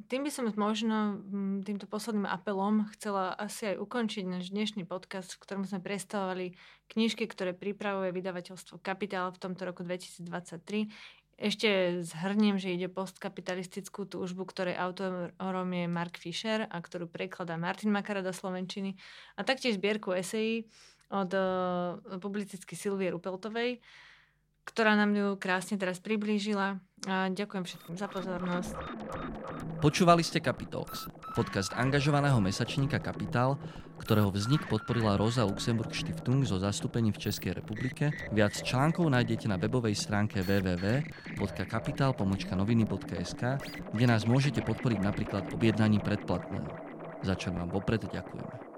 Tým by som možno týmto posledným apelom chcela asi aj ukončiť náš dnešný podcast, v ktorom sme predstavovali knižky, ktoré pripravuje vydavateľstvo Kapitál v tomto roku 2023. Ešte zhrniem, že ide postkapitalistickú túžbu, ktorej autorom je Mark Fisher a ktorú prekladá Martin Makara do Slovenčiny a taktiež zbierku esejí od uh, publicisticky Silvie Rupeltovej ktorá nám ju krásne teraz priblížila. A ďakujem všetkým za pozornosť. Počúvali ste Capitalx, podcast angažovaného mesačníka Kapitál, ktorého vznik podporila Rosa Luxemburg Stiftung zo zastúpením v Českej republike. Viac článkov nájdete na webovej stránke www.kapital.noviny.sk, kde nás môžete podporiť napríklad objednaním predplatného, za čo vám vopred ďakujeme.